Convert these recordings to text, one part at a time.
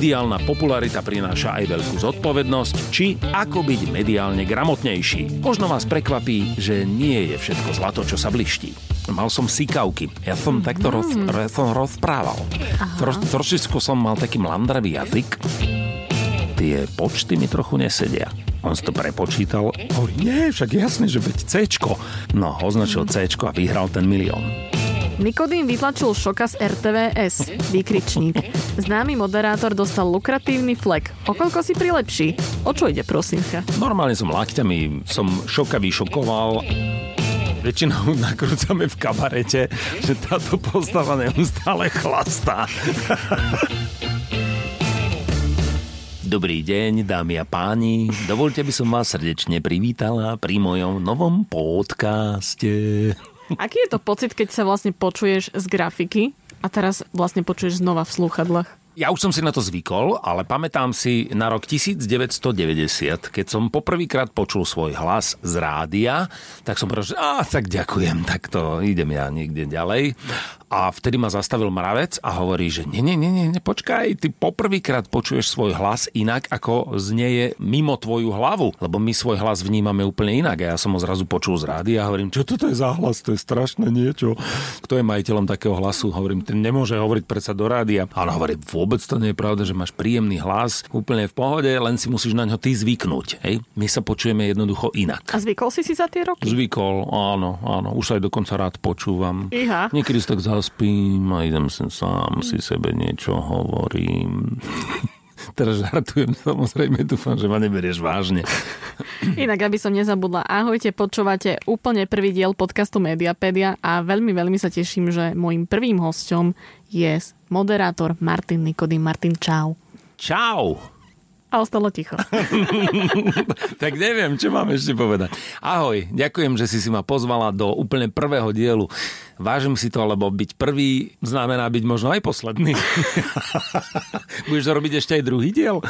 mediálna popularita prináša aj veľkú zodpovednosť, či ako byť mediálne gramotnejší. Možno vás prekvapí, že nie je všetko zlato, čo sa bliští. Mal som sikavky. Ja som takto roz, ja som rozprával. Tro, trošičku som mal taký mlandravý jazyk. Tie počty mi trochu nesedia. On si to prepočítal. Hovorí, nie, však jasne, že veď C. No, označil C a vyhral ten milión. Nikodým vytlačil šoka z RTVS, výkričník. Známy moderátor dostal lukratívny flek. O koľko si prilepší? O čo ide, prosím ťa? Normálne som lakťami, som šoka vyšokoval. Väčšinou nakrúcame v kabarete, že táto postava neustále chlastá. Dobrý deň, dámy a páni. Dovolte by som vás srdečne privítala pri mojom novom podcaste. Aký je to pocit, keď sa vlastne počuješ z grafiky a teraz vlastne počuješ znova v slúchadlách? Ja už som si na to zvykol, ale pamätám si na rok 1990, keď som poprvýkrát počul svoj hlas z rádia, tak som povedal, že á, tak ďakujem, tak to idem ja niekde ďalej. A vtedy ma zastavil mravec a hovorí, že nie, nie, nie, nie, počkaj, ty poprvýkrát počuješ svoj hlas inak, ako znieje mimo tvoju hlavu, lebo my svoj hlas vnímame úplne inak. A ja som ho zrazu počul z rádia a hovorím, čo toto je za hlas, to je strašné niečo. Kto je majiteľom takého hlasu? Hovorím, ten nemôže hovoriť predsa do rádia. A on hovorí, vôbec to nie je pravda, že máš príjemný hlas, úplne v pohode, len si musíš na ňo ty zvyknúť. Hej? My sa počujeme jednoducho inak. A zvykol si si za tie roky? Zvykol, áno, áno. Už aj dokonca rád počúvam. Iha. Niekedy si tak zaspím a idem sem sám si sebe niečo hovorím. Teraz žartujem, samozrejme, dúfam, že ma neberieš vážne. Inak, aby som nezabudla, ahojte, počúvate úplne prvý diel podcastu Mediapedia a veľmi, veľmi sa teším, že môjim prvým hosťom je moderátor Martin Nikodým. Martin, čau. Čau! A ostalo ticho. tak neviem, čo mám ešte povedať. Ahoj, ďakujem, že si si ma pozvala do úplne prvého dielu. Vážim si to, lebo byť prvý znamená byť možno aj posledný. Budeš to robiť ešte aj druhý diel?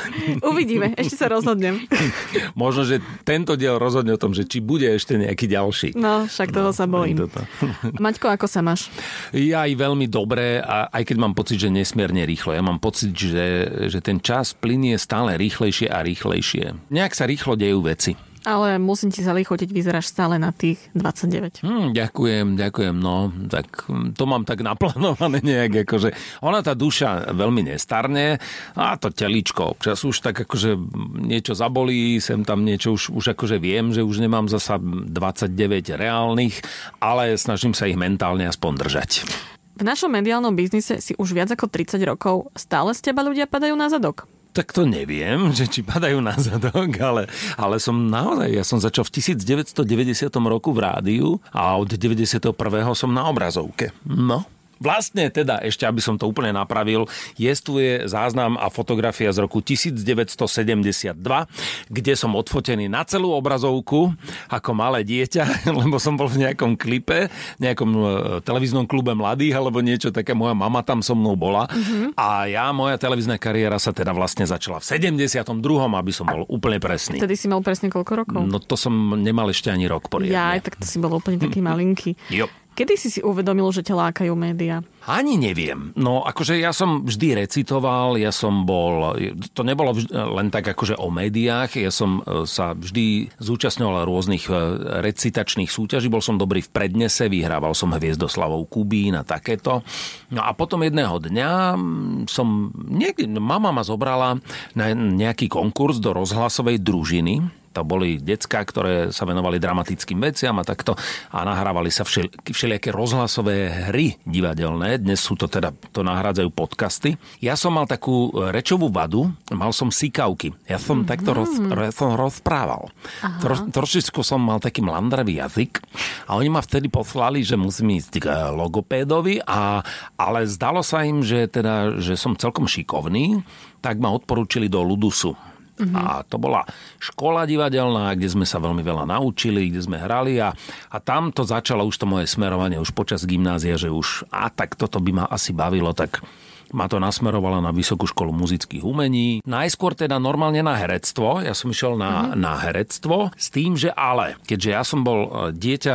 Uvidíme, ešte sa rozhodnem. možno, že tento diel rozhodne o tom, že či bude ešte nejaký ďalší. No, však toho no, sa bojím. Toto. Maťko, ako sa máš? Ja aj veľmi dobre, a aj keď mám pocit, že nesmierne rýchlo. Ja mám pocit, že, že ten čas plinie stále rýchlejšie a rýchlejšie. Nejak sa rýchlo dejú veci. Ale musím ti zalichotiť, vyzeráš stále na tých 29. Hmm, ďakujem, ďakujem. No, tak to mám tak naplánované nejak, akože ona tá duša veľmi nestarne a to teličko občas už tak akože niečo zabolí, sem tam niečo už, už akože viem, že už nemám zasa 29 reálnych, ale snažím sa ich mentálne aspoň držať. V našom mediálnom biznise si už viac ako 30 rokov. Stále z teba ľudia padajú na zadok? Tak to neviem, že či padajú na zadok, ale, ale som naozaj, ja som začal v 1990 roku v rádiu a od 91. som na obrazovke. No, Vlastne teda, ešte aby som to úplne napravil, jestuje záznam a fotografia z roku 1972, kde som odfotený na celú obrazovku ako malé dieťa, lebo som bol v nejakom klipe, nejakom e, televíznom klube mladých alebo niečo také. Moja mama tam so mnou bola mm-hmm. a ja, moja televízna kariéra sa teda vlastne začala v 72., aby som bol úplne presný. Tedy si mal presne koľko rokov? No to som nemal ešte ani rok poriadne. Ja, tak to si bol úplne taký malinký. Jo. Kedy si si uvedomil, že ťa lákajú médiá? Ani neviem. No akože ja som vždy recitoval, ja som bol, to nebolo vždy, len tak akože o médiách, ja som e, sa vždy zúčastňoval rôznych e, recitačných súťaží, bol som dobrý v prednese, vyhrával som Hviezdoslavou Kubín a takéto. No a potom jedného dňa som, niekde, mama ma zobrala na nejaký konkurs do rozhlasovej družiny, To boli decka, ktoré sa venovali dramatickým veciam a takto a nahrávali sa všel, všelijaké rozhlasové hry divadelné. Dnes sú to teda, to nahrádzajú podcasty. Ja som mal takú rečovú vadu, mal som sikavky. Ja som mm-hmm. takto roz, ja som rozprával. Tro, trošičku som mal taký mlandravý jazyk a oni ma vtedy poslali, že musím ísť k logopédovi, a, ale zdalo sa im, že, teda, že som celkom šikovný, tak ma odporúčili do Ludusu Mm-hmm. A to bola škola divadelná, kde sme sa veľmi veľa naučili, kde sme hrali a, a tam to začalo už to moje smerovanie už počas gymnázia, že už a tak toto by ma asi bavilo, tak ma to nasmerovala na Vysokú školu muzických umení. Najskôr teda normálne na herectvo. Ja som išiel na, mm-hmm. na herectvo s tým, že ale, keďže ja som bol e, dieťa,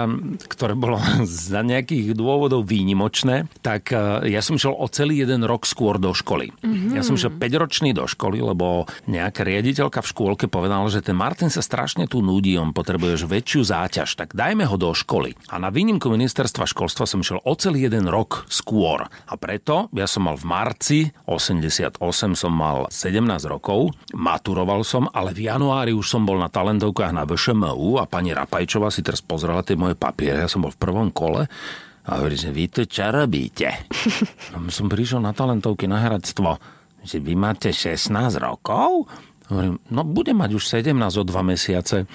ktoré bolo za nejakých dôvodov výnimočné, tak e, ja som išiel o celý jeden rok skôr do školy. Mm-hmm. Ja som išiel 5 ročný do školy, lebo nejaká riaditeľka v škôlke povedala, že ten Martin sa strašne tu nudí, on potrebuješ väčšiu záťaž, tak dajme ho do školy. A na výnimku ministerstva školstva som išiel o celý jeden rok skôr. A preto ja som mal v mar marci 88 som mal 17 rokov, maturoval som, ale v januári už som bol na talentovkách na VŠMU a pani Rapajčová si teraz pozrela tie moje papiere, ja som bol v prvom kole a hovorí, že vy to čo robíte? No, som prišiel na talentovky na herectvo, že vy máte 16 rokov? Hovorím, no budem mať už 17 o dva mesiace.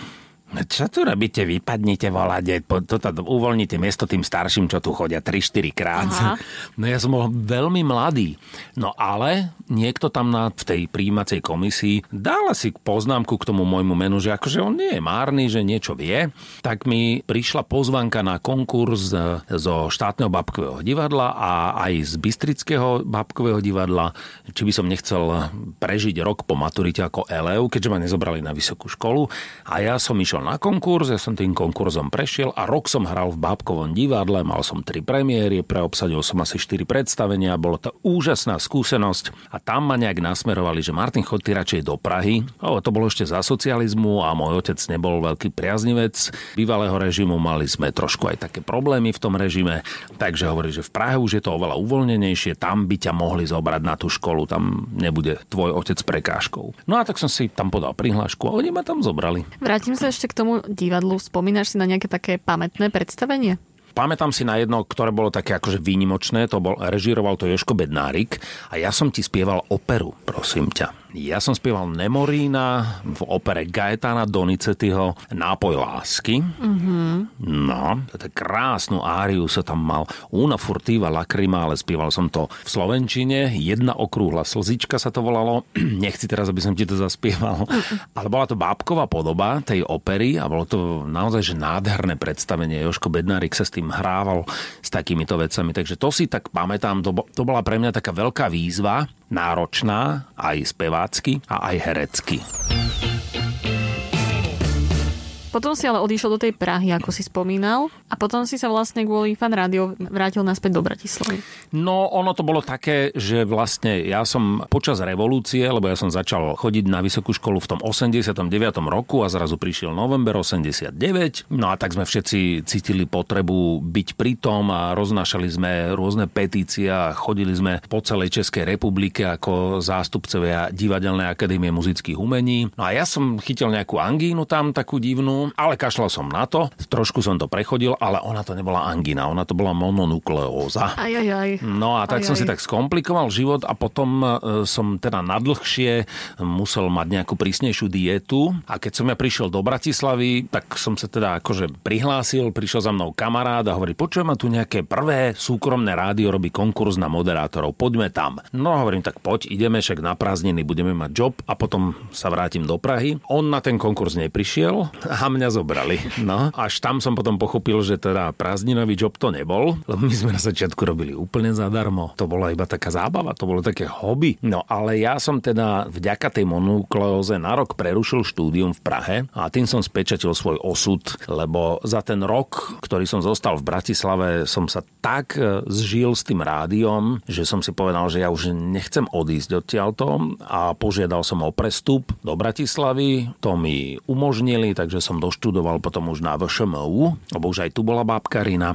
Čo tu robíte? Vypadnite, voláte, toto uvoľnite miesto tým starším, čo tu chodia 3-4 krát. Aha. No ja som bol veľmi mladý. No ale niekto tam na, v tej príjímacej komisii dal si poznámku k tomu môjmu menu, že akože on nie je márny, že niečo vie. Tak mi prišla pozvanka na konkurs zo štátneho babkového divadla a aj z Bystrického babkového divadla, či by som nechcel prežiť rok po maturite ako elev, keďže ma nezobrali na vysokú školu. A ja som išiel na konkurs, ja som tým konkurzom prešiel a rok som hral v Bábkovom divadle, mal som tri premiéry, preobsadil som asi 4 predstavenia, bolo to úžasná skúsenosť a tam ma nejak nasmerovali, že Martin, chod ty radšej do Prahy. O, to bolo ešte za socializmu a môj otec nebol veľký priaznivec bývalého režimu, mali sme trošku aj také problémy v tom režime, takže hovorí, že v Prahe už je to oveľa uvoľnenejšie, tam by ťa mohli zobrať na tú školu, tam nebude tvoj otec prekážkou. No a tak som si tam podal prihlášku a oni ma tam zobrali. Vrátim sa ešte k tomu divadlu. Spomínaš si na nejaké také pamätné predstavenie? Pamätám si na jedno, ktoré bolo také akože výnimočné, to bol, režíroval to Joško Bednárik a ja som ti spieval operu, prosím ťa. Ja som spieval Nemorína v opere Gaetana Donizettiho Nápoj lásky. Mm-hmm. No, to krásnu áriu sa tam mal. Una furtiva lacrima, ale spieval som to v Slovenčine. Jedna okrúhla slzička sa to volalo. Nechci teraz, aby som ti to zaspieval. Ale bola to bábková podoba tej opery a bolo to naozaj že nádherné predstavenie. Joško Bednárik sa s tým hrával s takýmito vecami. Takže to si tak pamätám, to, to bola pre mňa taká veľká výzva, náročná aj spevácky a aj herecky. Potom si ale odišiel do tej Prahy, ako si spomínal, a potom si sa vlastne kvôli fan rádio vrátil naspäť do Bratislavy. No, ono to bolo také, že vlastne ja som počas revolúcie, lebo ja som začal chodiť na vysokú školu v tom 89. roku a zrazu prišiel november 89. No a tak sme všetci cítili potrebu byť pri tom a roznášali sme rôzne petície a chodili sme po celej Českej republike ako zástupcovia Divadelnej akadémie muzických umení. No a ja som chytil nejakú angínu tam, takú divnú, ale kašľal som na to, trošku som to prechodil, ale ona to nebola angina, ona to bola mononukleóza. Aj, aj, aj. No a tak aj, som aj. si tak skomplikoval život a potom e, som teda nadlhšie musel mať nejakú prísnejšiu dietu a keď som ja prišiel do Bratislavy, tak som sa teda akože prihlásil, prišiel za mnou kamarát a hovorí, počujem ma tu nejaké prvé súkromné rádio robí konkurs na moderátorov, poďme tam. No hovorím, tak poď, ideme však na prázdniny, budeme mať job a potom sa vrátim do Prahy. On na ten konkurs neprišiel a mňa zobrali. No, až tam som potom pochopil, že teda prázdninový job to nebol, lebo my sme na začiatku robili úplne zadarmo. To bola iba taká zábava, to bolo také hobby. No ale ja som teda vďaka tej monukleóze na rok prerušil štúdium v Prahe a tým som spečatil svoj osud, lebo za ten rok, ktorý som zostal v Bratislave, som sa tak e, zžil s tým rádiom, že som si povedal, že ja už nechcem odísť odtiaľto a požiadal som o prestup do Bratislavy. To mi umožnili, takže som doštudoval potom už na VŠMU, lebo už aj tu bola bábkarina.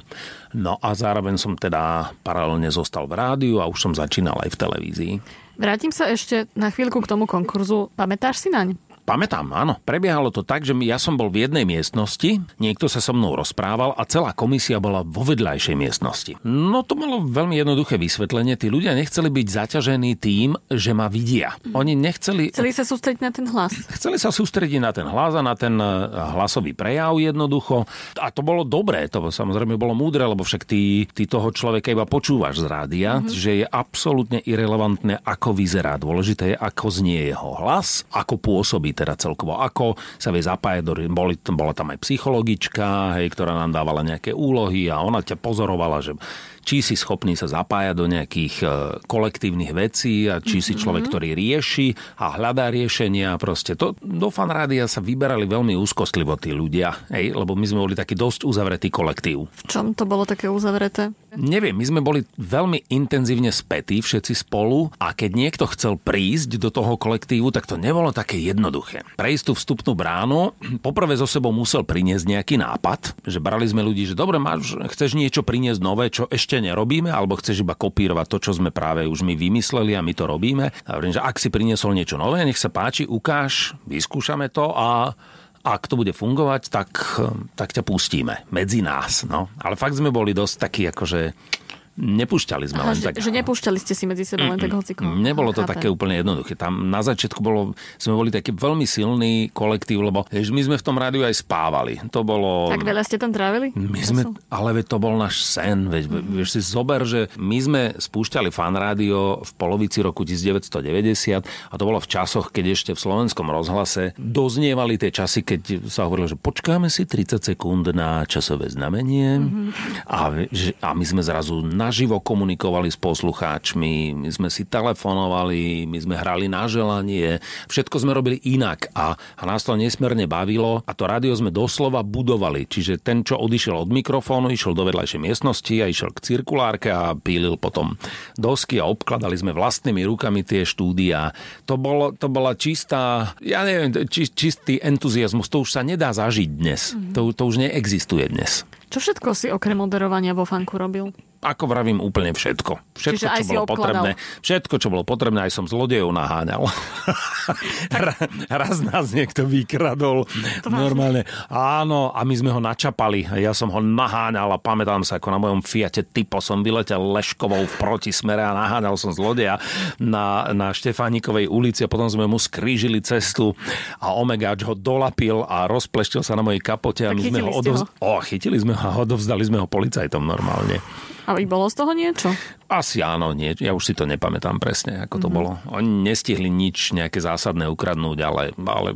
No a zároveň som teda paralelne zostal v rádiu a už som začínal aj v televízii. Vrátim sa ešte na chvíľku k tomu konkurzu. Pamätáš si naň? Pamätám, áno. Prebiehalo to tak, že ja som bol v jednej miestnosti, niekto sa so mnou rozprával a celá komisia bola vo vedľajšej miestnosti. No to malo veľmi jednoduché vysvetlenie. Tí ľudia nechceli byť zaťažení tým, že ma vidia. Oni nechceli... Chceli sa sústrediť na ten hlas. Chceli sa sústrediť na ten hlas a na ten e, hlasový prejav jednoducho. A to bolo dobré, to samozrejme bolo múdre, lebo však ty, ty toho človeka iba počúvaš z rádia, mm-hmm. že je absolútne irrelevantné, ako vyzerá. Dôležité je, ako znie jeho hlas, ako pôsobí teda celkovo, ako sa vie zapájať do... Boli, bola tam aj psychologička, hej, ktorá nám dávala nejaké úlohy a ona ťa pozorovala, že či si schopný sa zapájať do nejakých e, kolektívnych vecí a či si mhm. človek, ktorý rieši a hľadá riešenia. Proste to, do fanrádia sa vyberali veľmi úzkostlivo tí ľudia, hej, lebo my sme boli taký dosť uzavretý kolektív. V čom to bolo také uzavreté? Neviem, my sme boli veľmi intenzívne spätí všetci spolu a keď niekto chcel prísť do toho kolektívu, tak to nebolo také jednoduché. Prejsť tú vstupnú bránu, poprvé zo sebou musel priniesť nejaký nápad, že brali sme ľudí, že dobre, máš, chceš niečo priniesť nové, čo ešte nerobíme, alebo chceš iba kopírovať to, čo sme práve už my vymysleli a my to robíme. A hovorím, že ak si priniesol niečo nové, nech sa páči, ukáž, vyskúšame to a ak to bude fungovať, tak, tak ťa pustíme medzi nás. No. Ale fakt sme boli dosť takí akože Nepúšťali sme Aha, len že, tak. Že nepúšťali ste si medzi sebou len tak hociko. Nebolo to Chápem. také úplne jednoduché. Tam na začiatku bolo, sme boli taký veľmi silný kolektív, lebo že my sme v tom rádiu aj spávali. To bolo... Tak veľa ste tam trávili? My sme, ale veď to bol náš sen. Veď, mm. vieš si zober, že my sme spúšťali fan rádio v polovici roku 1990 a to bolo v časoch, keď ešte v slovenskom rozhlase doznievali tie časy, keď sa hovorilo, že počkáme si 30 sekúnd na časové znamenie mm-hmm. a, a my sme zrazu na naživo komunikovali s poslucháčmi, my sme si telefonovali, my sme hrali na želanie, všetko sme robili inak a, a nás to nesmierne bavilo a to rádio sme doslova budovali. Čiže ten, čo odišiel od mikrofónu, išiel do vedľajšej miestnosti a išiel k cirkulárke a pílil potom dosky a obkladali sme vlastnými rukami tie štúdia. To, bolo, to bola čistá, ja neviem, či, čistý entuziasmus. To už sa nedá zažiť dnes. Mm-hmm. To, to už neexistuje dnes. Čo všetko si okrem moderovania vo fanku robil? Ako vravím, úplne všetko. Všetko, Čiže čo bolo obkladal. potrebné. Všetko, čo bolo potrebné, aj som zlodejov naháňal. Raz nás niekto vykradol. To normálne. Áno, a my sme ho načapali. Ja som ho naháňal a pamätám sa, ako na mojom Fiate Typo som vyletel Leškovou v protismere a naháňal som zlodeja na, na Štefánikovej ulici a potom sme mu skrížili cestu a Omegáč ho dolapil a rozpleštil sa na mojej kapote a my sme ho odovzdali. O, chytili sme ho a odovzdali sme ho policajtom normálne. A bolo z toho niečo? Asi áno, nie. Ja už si to nepamätám presne, ako to mm-hmm. bolo. Oni nestihli nič nejaké zásadné ukradnúť, ale, ale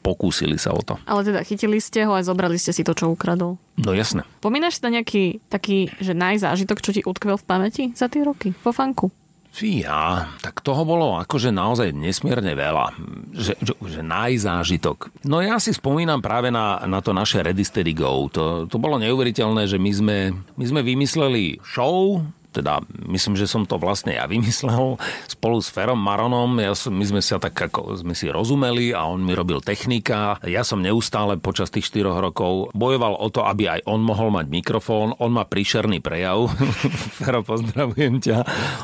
pokúsili sa o to. Ale teda chytili ste ho a zobrali ste si to, čo ukradol. No jasné. Pomínaš si na nejaký taký, že najzážitok, čo ti utkvel v pamäti za tie roky vo fanku? Fíha, tak toho bolo akože naozaj nesmierne veľa. Že, že, že najzážitok. No ja si spomínam práve na, na to naše Ready Go. To, to bolo neuveriteľné, že my sme, my sme vymysleli show, teda myslím, že som to vlastne ja vymyslel spolu s Ferom Maronom. Ja som, my sme sa tak ako sme si rozumeli a on mi robil technika. Ja som neustále počas tých 4 rokov bojoval o to, aby aj on mohol mať mikrofón. On má príšerný prejav. Fero, pozdravujem ťa.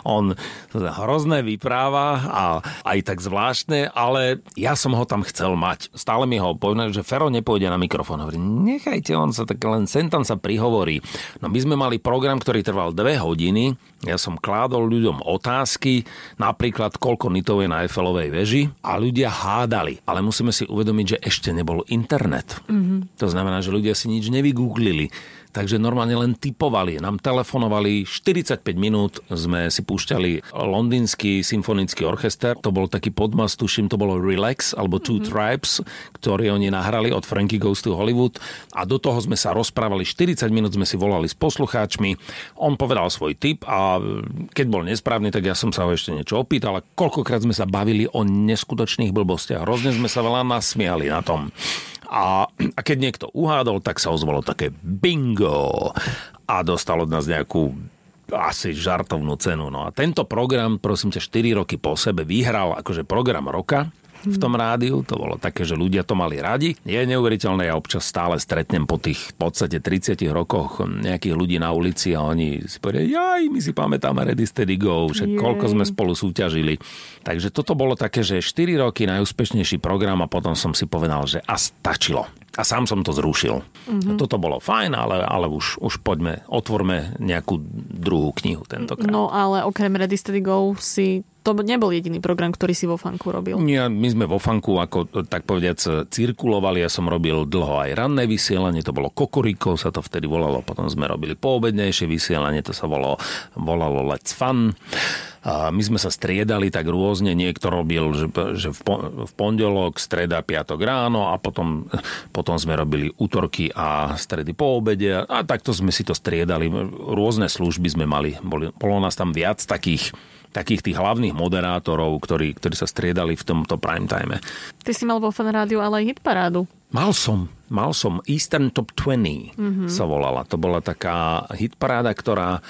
On hrozné vypráva a aj tak zvláštne, ale ja som ho tam chcel mať. Stále mi ho povedal, že Fero nepôjde na mikrofón. Hovorím, nechajte, on sa tak len sem sa prihovorí. No my sme mali program, ktorý trval dve hodiny hodiny. Ja som kládol ľuďom otázky, napríklad koľko nitov je na Eiffelovej veži a ľudia hádali. Ale musíme si uvedomiť, že ešte nebol internet. Mm-hmm. To znamená, že ľudia si nič nevygooglili takže normálne len typovali. Nám telefonovali 45 minút, sme si púšťali londýnsky symfonický orchester, to bol taký podmas, tuším, to bolo Relax, alebo Two mm-hmm. Tribes, ktorý oni nahrali od Frankie Goes to Hollywood a do toho sme sa rozprávali 40 minút, sme si volali s poslucháčmi, on povedal svoj tip a keď bol nesprávny, tak ja som sa ho ešte niečo opýtal a koľkokrát sme sa bavili o neskutočných blbostiach. Hrozne sme sa veľa nasmiali na tom. A, a keď niekto uhádol, tak sa ozvalo také bingo a dostal od nás nejakú asi žartovnú cenu. No a tento program, prosím ťa, 4 roky po sebe vyhral akože program roka v tom rádiu. To bolo také, že ľudia to mali radi. Je neuveriteľné, ja občas stále stretnem po tých v podstate 30 rokoch nejakých ľudí na ulici a oni si povedia, jaj, my si pamätáme Ready Steady Go, že koľko sme spolu súťažili. Takže toto bolo také, že 4 roky najúspešnejší program a potom som si povedal, že a stačilo. A sám som to zrušil. Mm-hmm. Toto bolo fajn, ale, ale už, už poďme, otvorme nejakú druhú knihu tentokrát. No ale okrem Ready Steady Go si to nebol jediný program, ktorý si vo fanku robil. Nie, my sme vo fanku, ako tak povediac, cirkulovali. Ja som robil dlho aj ranné vysielanie, to bolo Kokoriko, sa to vtedy volalo. Potom sme robili poobednejšie vysielanie, to sa volalo, volalo Let's Fun. A my sme sa striedali tak rôzne, niekto robil, že, že v pondelok, streda, piatok ráno a potom, potom sme robili útorky a stredy po obede a takto sme si to striedali. Rôzne služby sme mali, boli, bolo nás tam viac takých takých tých hlavných moderátorov, ktorí, ktorí sa striedali v tomto prime time. Ty si mal vo fan rádiu ale aj hitparádu. Mal som, mal som. Eastern Top 20 mm-hmm. sa volala. To bola taká hitparáda, ktorá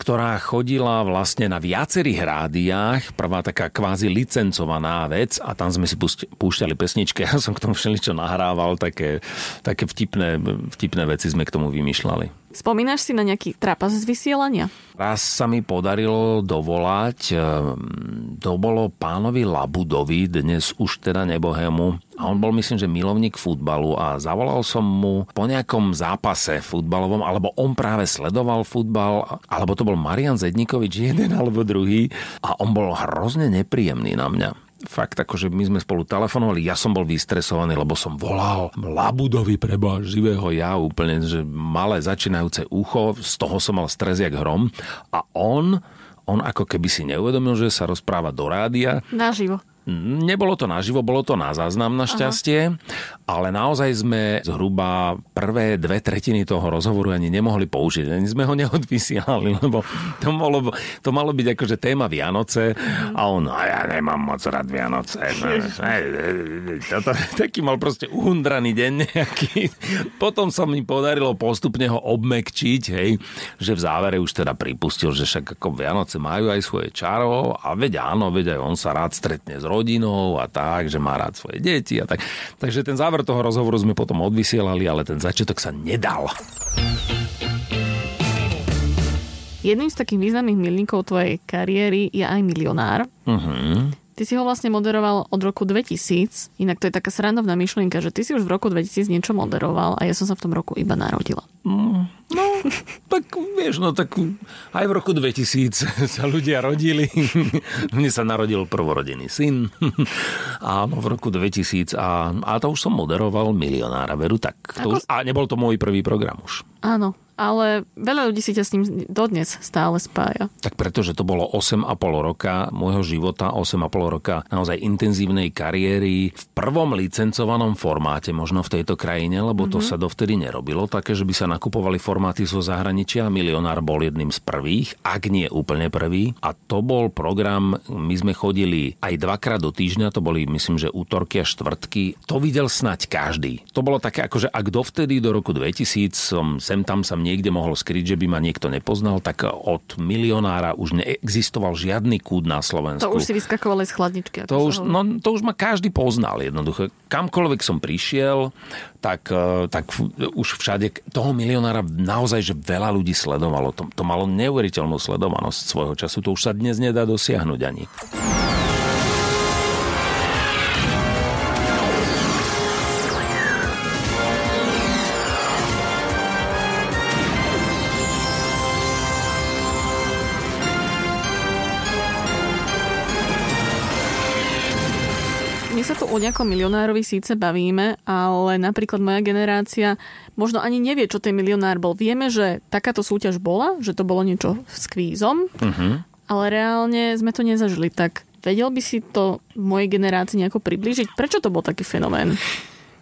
ktorá chodila vlastne na viacerých rádiách, prvá taká kvázi licencovaná vec a tam sme si púšťali pesničky, ja som k tomu všeličo nahrával, také, také vtipné, vtipné veci sme k tomu vymýšľali. Spomínaš si na nejaký trapas z vysielania? Raz sa mi podarilo dovolať, ehm, to bolo pánovi Labudovi, dnes už teda nebohému. A on bol myslím, že milovník futbalu a zavolal som mu po nejakom zápase futbalovom, alebo on práve sledoval futbal, alebo to bol Marian Zednikovič, jeden alebo druhý. A on bol hrozne nepríjemný na mňa fakt akože my sme spolu telefonovali, ja som bol vystresovaný, lebo som volal Labudovi preba živého ja úplne, že malé začínajúce ucho, z toho som mal stres jak hrom a on on ako keby si neuvedomil, že sa rozpráva do rádia. Naživo. Nebolo to naživo, bolo to na záznam našťastie, ale naozaj sme zhruba prvé dve tretiny toho rozhovoru ani nemohli použiť. Ani sme ho neodvysielali, lebo to malo, to malo byť akože téma Vianoce a on, a ja nemám moc rád Vianoce. Toto, taký mal proste uhundraný deň nejaký. Potom sa mi podarilo postupne ho obmekčiť, hej, že v závere už teda pripustil, že však ako Vianoce majú aj svoje čaro a veď áno, veď aj on sa rád stretne s rodinou a tak, že má rád svoje deti a tak. Takže ten záver toho rozhovoru sme potom odvysielali, ale ten začiatok sa nedal. Jedným z takých významných milníkov tvojej kariéry je aj milionár. Uh-huh. Ty si ho vlastne moderoval od roku 2000. Inak to je taká srandovná myšlienka, že ty si už v roku 2000 niečo moderoval a ja som sa v tom roku iba narodila. Mm, no, tak vieš, no tak aj v roku 2000 sa ľudia rodili. Mne sa narodil prvorodený syn. Áno, v roku 2000 a, a to už som moderoval milionára, veru tak. To už, a nebol to môj prvý program už. Áno, ale veľa ľudí si ťa s ním dodnes stále spája. Tak pretože to bolo 8,5 roka môjho života, 8,5 roka naozaj intenzívnej kariéry v prvom licencovanom formáte možno v tejto krajine, lebo to mm-hmm. sa dovtedy nerobilo, také, že by sa nakupovali formáty zo zahraničia. Milionár bol jedným z prvých, ak nie úplne prvý. A to bol program, my sme chodili aj dvakrát do týždňa, to boli myslím, že útorky a štvrtky. To videl snať každý. To bolo také, akože ak dovtedy do roku 2000 som sem tam sa niekde mohol skryť, že by ma niekto nepoznal, tak od milionára už neexistoval žiadny kúd na Slovensku. To už si vyskakovali z chladničky. To už, no, to už ma každý poznal jednoducho. Kamkoľvek som prišiel, tak, e, tak už všade toho milionára naozaj, že veľa ľudí sledovalo. To, to malo neuveriteľnú sledovanosť svojho času. To už sa dnes nedá dosiahnuť ani. O nejakom milionárovi síce bavíme, ale napríklad moja generácia možno ani nevie, čo ten milionár bol. Vieme, že takáto súťaž bola, že to bolo niečo s kvízom, uh-huh. ale reálne sme to nezažili. Tak vedel by si to mojej generácii nejako priblížiť? Prečo to bol taký fenomén?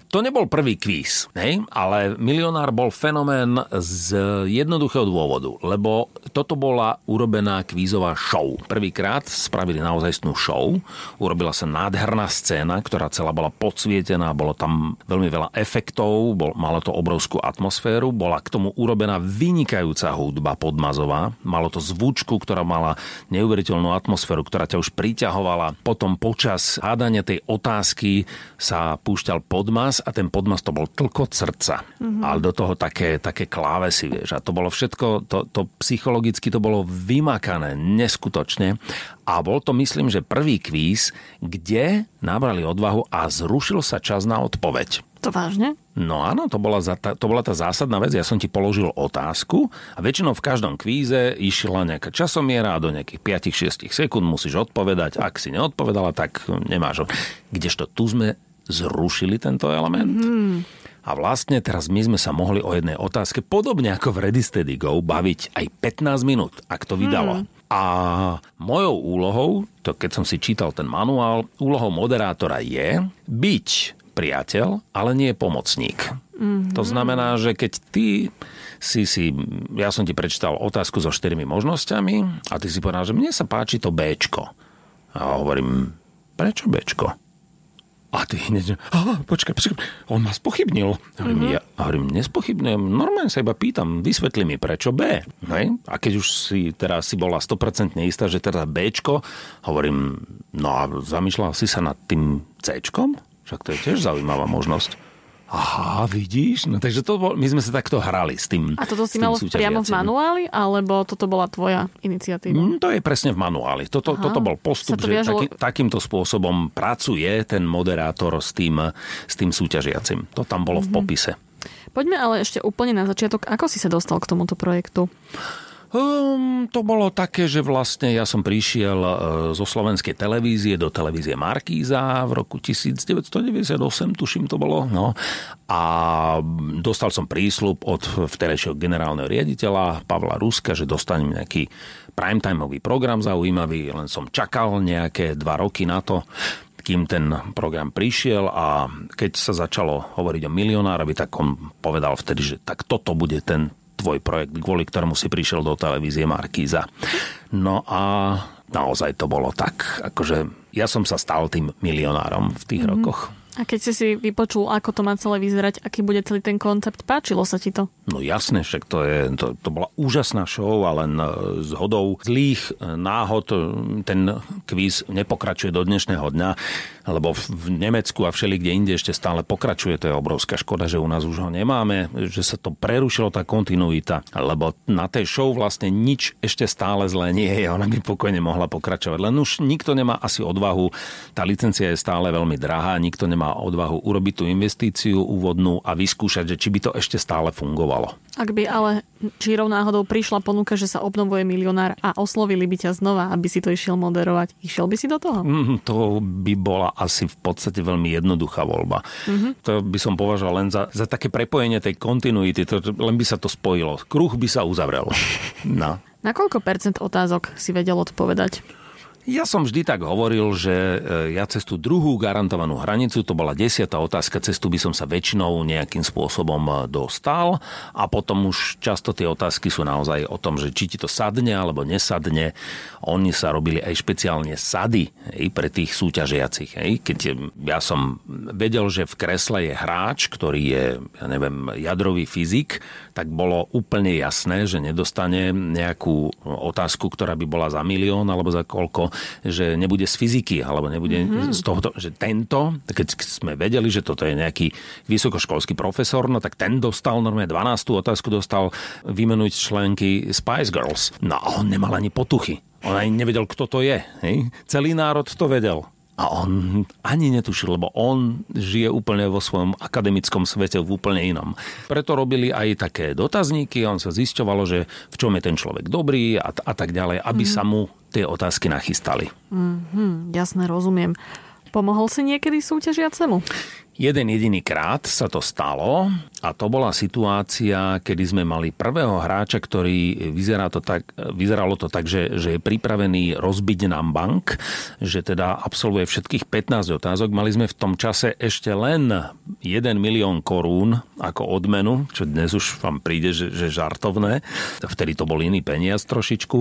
To nebol prvý kvíz, hej? ale milionár bol fenomén z jednoduchého dôvodu, lebo toto bola urobená kvízová show. Prvýkrát spravili naozaj show, urobila sa nádherná scéna, ktorá celá bola podsvietená, bolo tam veľmi veľa efektov, bol, malo to obrovskú atmosféru, bola k tomu urobená vynikajúca hudba podmazová, malo to zvučku, ktorá mala neuveriteľnú atmosféru, ktorá ťa už priťahovala. Potom počas hádania tej otázky sa púšťal podmaz a ten podmas to bol tlkot srdca. Mm-hmm. Ale do toho také, také klávesy, vieš. A to bolo všetko, to, to psychologicky to bolo vymakané neskutočne. A bol to, myslím, že prvý kvíz, kde nabrali odvahu a zrušil sa čas na odpoveď. To vážne? No áno, to bola, za, to bola tá zásadná vec. Ja som ti položil otázku a väčšinou v každom kvíze išla nejaká časomiera a do nejakých 5-6 sekúnd musíš odpovedať. Ak si neodpovedala, tak nemáš. Kdežto tu sme zrušili tento element. Mm. A vlastne teraz my sme sa mohli o jednej otázke, podobne ako v Ready Steady Go, baviť aj 15 minút, ak to vydalo. Mm. A mojou úlohou, to keď som si čítal ten manuál, úlohou moderátora je byť priateľ, ale nie pomocník. Mm-hmm. To znamená, že keď ty si si, ja som ti prečítal otázku so štyrmi možnosťami a ty si povedal, že mne sa páči to Bčko. A hovorím, prečo Bčko? A ty hneď, aha, počkaj, počkaj, on ma spochybnil. Hovorím, mm-hmm. ja hovorím, nespochybňujem, normálne sa iba pýtam, vysvetli mi, prečo B. Hej? A keď už si teraz si bola 100% istá, že teda Bčko, hovorím, no a zamýšľala si sa nad tým Cčkom? Však to je tiež zaujímavá možnosť. Aha, vidíš? No takže to bol, my sme sa takto hrali s tým A toto si mal priamo v manuáli, alebo toto bola tvoja iniciatíva? Mm, to je presne v manuáli. Toto, Aha. toto bol postup, to že viažlo... taký, takýmto spôsobom pracuje ten moderátor s tým, s tým súťažiacim. To tam bolo mm-hmm. v mhm. popise. Poďme ale ešte úplne na začiatok. Ako si sa dostal k tomuto projektu? Um, to bolo také, že vlastne ja som prišiel uh, zo slovenskej televízie do televízie Markíza v roku 1998, tuším to bolo. No. A dostal som prísľub od vterejšieho generálneho riaditeľa Pavla Ruska, že dostanem nejaký primetimeový program zaujímavý, len som čakal nejaké dva roky na to kým ten program prišiel a keď sa začalo hovoriť o milionárovi, tak on povedal vtedy, že tak toto bude ten tvoj projekt, kvôli ktorému si prišiel do televízie Markíza. No a naozaj to bolo tak, akože ja som sa stal tým milionárom v tých mm-hmm. rokoch. A keď si si vypočul, ako to má celé vyzerať, aký bude celý ten koncept, páčilo sa ti to? No jasne, však to, je, to, to bola úžasná show a len e, z hodou zlých e, náhod e, ten kvíz nepokračuje do dnešného dňa lebo v Nemecku a všeli kde inde ešte stále pokračuje. To je obrovská škoda, že u nás už ho nemáme, že sa to prerušilo tá kontinuita, lebo na tej show vlastne nič ešte stále zlé nie je. Ona by pokojne mohla pokračovať. Len už nikto nemá asi odvahu, tá licencia je stále veľmi drahá, nikto nemá odvahu urobiť tú investíciu úvodnú a vyskúšať, že či by to ešte stále fungovalo. Ak by ale čírov náhodou prišla ponuka, že sa obnovuje milionár a oslovili by ťa znova, aby si to išiel moderovať, išiel by si do toho? Mm, to by bola asi v podstate veľmi jednoduchá voľba. Mm-hmm. To by som považoval len za, za také prepojenie tej kontinuity, to, len by sa to spojilo. Kruh by sa uzavrel. No. Na koľko percent otázok si vedel odpovedať? Ja som vždy tak hovoril, že e, ja cez tú druhú garantovanú hranicu, to bola desiatá otázka, cestu by som sa väčšinou nejakým spôsobom e, dostal a potom už často tie otázky sú naozaj o tom, že či ti to sadne alebo nesadne. Oni sa robili aj špeciálne sady hej, pre tých súťažiacich. Hej. Keď ja som vedel, že v kresle je hráč, ktorý je, ja neviem, jadrový fyzik, tak bolo úplne jasné, že nedostane nejakú otázku, ktorá by bola za milión alebo za koľko, že nebude z fyziky, alebo nebude mm-hmm. z tohoto, že tento, keď sme vedeli, že toto je nejaký vysokoškolský profesor, no tak ten dostal normálne 12. otázku dostal vymenúť členky Spice Girls. No a on nemal ani potuchy. On ani nevedel, kto to je. Hej? Celý národ to vedel. A on ani netušil, lebo on žije úplne vo svojom akademickom svete v úplne inom. Preto robili aj také dotazníky, on sa zisťovalo, že v čom je ten človek dobrý a, a tak ďalej, aby mm. sa mu tie otázky nachystali. Mm-hmm, jasne, rozumiem. Pomohol si niekedy súťažiacemu? Jeden jediný krát sa to stalo A to bola situácia, kedy sme mali prvého hráča, ktorý vyzerá to tak, vyzeralo to tak, že, že je pripravený rozbiť nám bank, že teda absolvuje všetkých 15 otázok. Mali sme v tom čase ešte len 1 milión korún ako odmenu, čo dnes už vám príde, že, že žartovné. Vtedy to bol iný peniaz trošičku.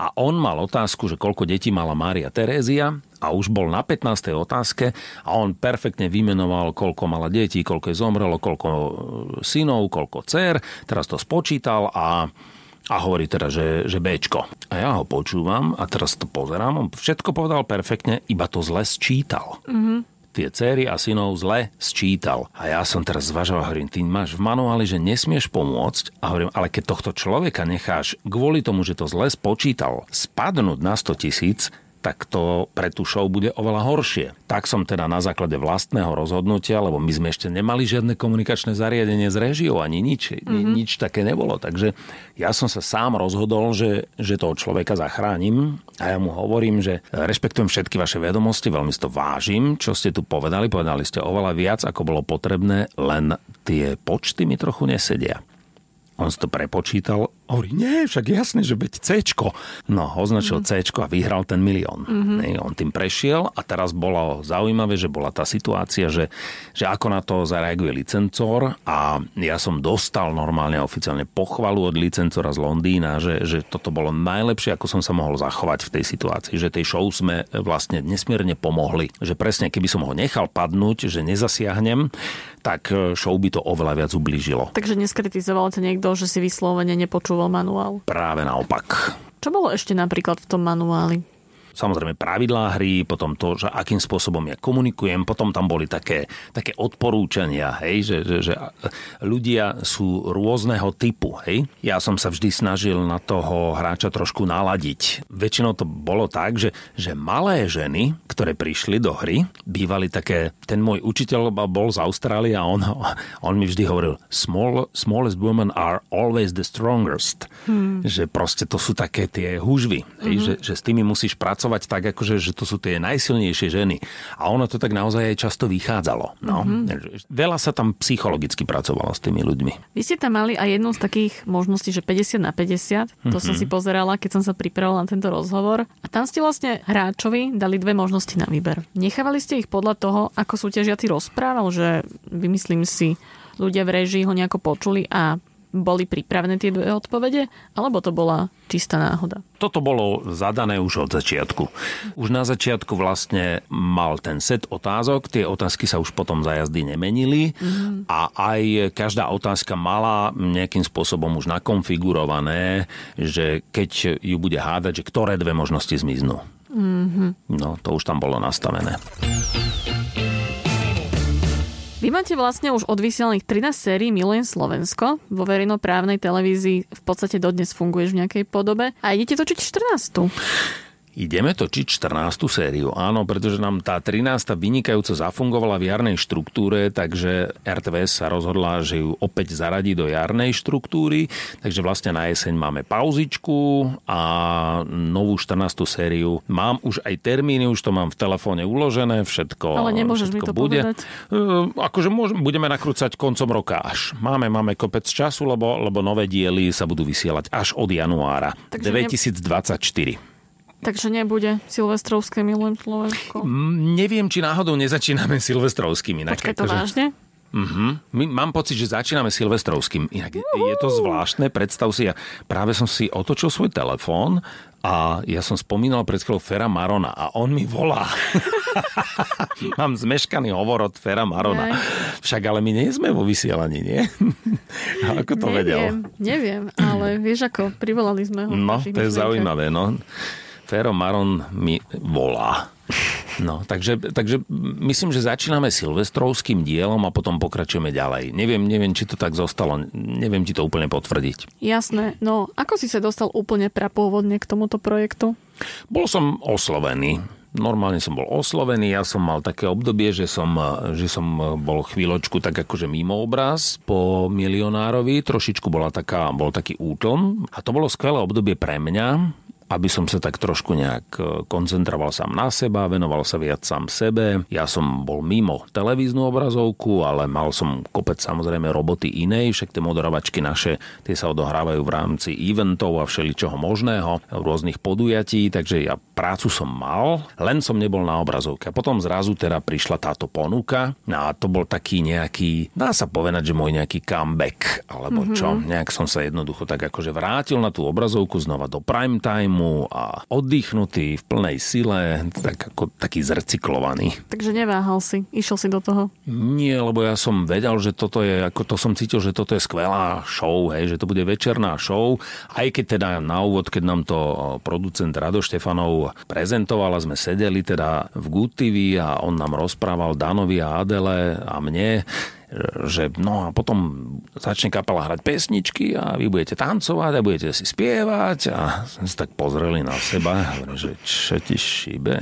A on mal otázku, že koľko detí mala Mária Terézia a už bol na 15. otázke a on perfektne vymenoval, koľko mala detí, koľko je zomrelo, koľko synov, koľko dcer. Teraz to spočítal a a hovorí teda, že, že Bčko. A ja ho počúvam a teraz to pozerám. On všetko povedal perfektne, iba to zle sčítal. Mm-hmm tie céry a synov zle sčítal. A ja som teraz zvažoval, hovorím, ty máš v manuáli, že nesmieš pomôcť. A hovorím, ale keď tohto človeka necháš kvôli tomu, že to zle spočítal, spadnúť na 100 tisíc, tak to pre tú show bude oveľa horšie. Tak som teda na základe vlastného rozhodnutia, lebo my sme ešte nemali žiadne komunikačné zariadenie s režiou, ani nič, mm-hmm. nič také nebolo. Takže ja som sa sám rozhodol, že, že toho človeka zachránim a ja mu hovorím, že rešpektujem všetky vaše vedomosti, veľmi si to vážim, čo ste tu povedali. Povedali ste oveľa viac, ako bolo potrebné, len tie počty mi trochu nesedia. On si to prepočítal Hovorí, nie, však jasné, že veď C. No, označil mm. C a vyhral ten milión. Mm-hmm. On tým prešiel a teraz bolo zaujímavé, že bola tá situácia, že, že ako na to zareaguje licencor a ja som dostal normálne oficiálne pochvalu od licencora z Londýna, že, že toto bolo najlepšie, ako som sa mohol zachovať v tej situácii, že tej show sme vlastne nesmierne pomohli. Že presne, keby som ho nechal padnúť, že nezasiahnem, tak show by to oveľa viac ublížilo. Takže neskritizoval ťa niekto, že si vyslovene nepočul manuál? Práve naopak. Čo bolo ešte napríklad v tom manuáli? Samozrejme pravidlá hry, potom to, že akým spôsobom ja komunikujem, potom tam boli také, také odporúčania, hej, že, že, že ľudia sú rôzneho typu. Hej. Ja som sa vždy snažil na toho hráča trošku naladiť. Väčšinou to bolo tak, že, že malé ženy, ktoré prišli do hry, bývali také, ten môj učiteľ bol z Austrálie a on, on mi vždy hovoril, Small, smallest women are always the strongest. Hmm. Že proste to sú také tie húžvy, hej, mm-hmm. že, že s tými musíš pracovať pracovať tak, akože, že to sú tie najsilnejšie ženy. A ono to tak naozaj aj často vychádzalo. No. Mm-hmm. Veľa sa tam psychologicky pracovalo s tými ľuďmi. Vy ste tam mali aj jednu z takých možností, že 50 na 50. To mm-hmm. som si pozerala, keď som sa pripravovala na tento rozhovor. A tam ste vlastne hráčovi dali dve možnosti na výber. Nechávali ste ich podľa toho, ako súťažiaci rozprával, že vymyslím si, ľudia v režii ho nejako počuli a boli pripravené tie dve odpovede, alebo to bola čistá náhoda? Toto bolo zadané už od začiatku. Už na začiatku vlastne mal ten set otázok, tie otázky sa už potom za jazdy nemenili mm-hmm. a aj každá otázka mala nejakým spôsobom už nakonfigurované, že keď ju bude hádať, že ktoré dve možnosti zmiznú. Mm-hmm. No, to už tam bolo nastavené. Vy máte vlastne už odvysielaných 13 sérií Milujem Slovensko. Vo verejnoprávnej televízii v podstate dodnes funguješ v nejakej podobe. A idete točiť 14. Ideme točiť 14. sériu, áno, pretože nám tá 13. vynikajúco zafungovala v jarnej štruktúre, takže RTVS sa rozhodla, že ju opäť zaradí do jarnej štruktúry, takže vlastne na jeseň máme pauzičku a novú 14. sériu. Mám už aj termíny, už to mám v telefóne uložené, všetko Ale nemôžeš všetko mi to bude. povedať. Uh, akože môžem, budeme nakrúcať koncom roka až. Máme, máme kopec času, lebo, lebo nové diely sa budú vysielať až od januára takže 2024. Ne... Takže nebude Silvestrovské Milujem Slovensko? Mm, neviem, či náhodou nezačíname Silvestrovským. Inak, Počkaj, to akože... vážne? Uh-huh. My, mám pocit, že začíname Silvestrovským. Inak uh-huh. je to zvláštne, predstav si, ja práve som si otočil svoj telefón a ja som spomínal pred chvíľou Fera Marona a on mi volá. mám zmeškaný hovor od Fera Marona. Však ale my nie sme vo vysielaní, nie? ako to neviem, vedel? Neviem, ale vieš ako, privolali sme ho. No, to je zaujímavé, no. Fero Maron mi volá. No, takže, takže myslím, že začíname silvestrovským dielom a potom pokračujeme ďalej. Neviem, neviem, či to tak zostalo, neviem ti to úplne potvrdiť. Jasné, no ako si sa dostal úplne prapôvodne k tomuto projektu? Bol som oslovený. Normálne som bol oslovený, ja som mal také obdobie, že som, že som bol chvíľočku tak akože mimo obraz po milionárovi, trošičku bola taká, bol taký útlm a to bolo skvelé obdobie pre mňa, aby som sa tak trošku nejak e, koncentroval sám na seba, venoval sa viac sám sebe. Ja som bol mimo televíznu obrazovku, ale mal som kopec samozrejme roboty inej, však tie moderovačky naše, tie sa odohrávajú v rámci eventov a všeličoho možného, rôznych podujatí, takže ja prácu som mal, len som nebol na obrazovke. A potom zrazu teda prišla táto ponuka no a to bol taký nejaký, dá sa povedať, že môj nejaký comeback, alebo mm-hmm. čo. Nejak som sa jednoducho tak akože vrátil na tú obrazovku znova do prime timeu a oddychnutý v plnej sile, tak ako taký zrecyklovaný. Takže neváhal si, išiel si do toho? Nie, lebo ja som vedel, že toto je, ako to som cítil, že toto je skvelá show, hej, že to bude večerná show, aj keď teda na úvod, keď nám to producent Rado Štefanov prezentoval a sme sedeli teda v Good TV a on nám rozprával Danovi a Adele a mne, že no a potom začne kapela hrať pesničky a vy budete tancovať a budete si spievať a sme sa tak pozreli na seba a hovorím, že čo ti šíbe?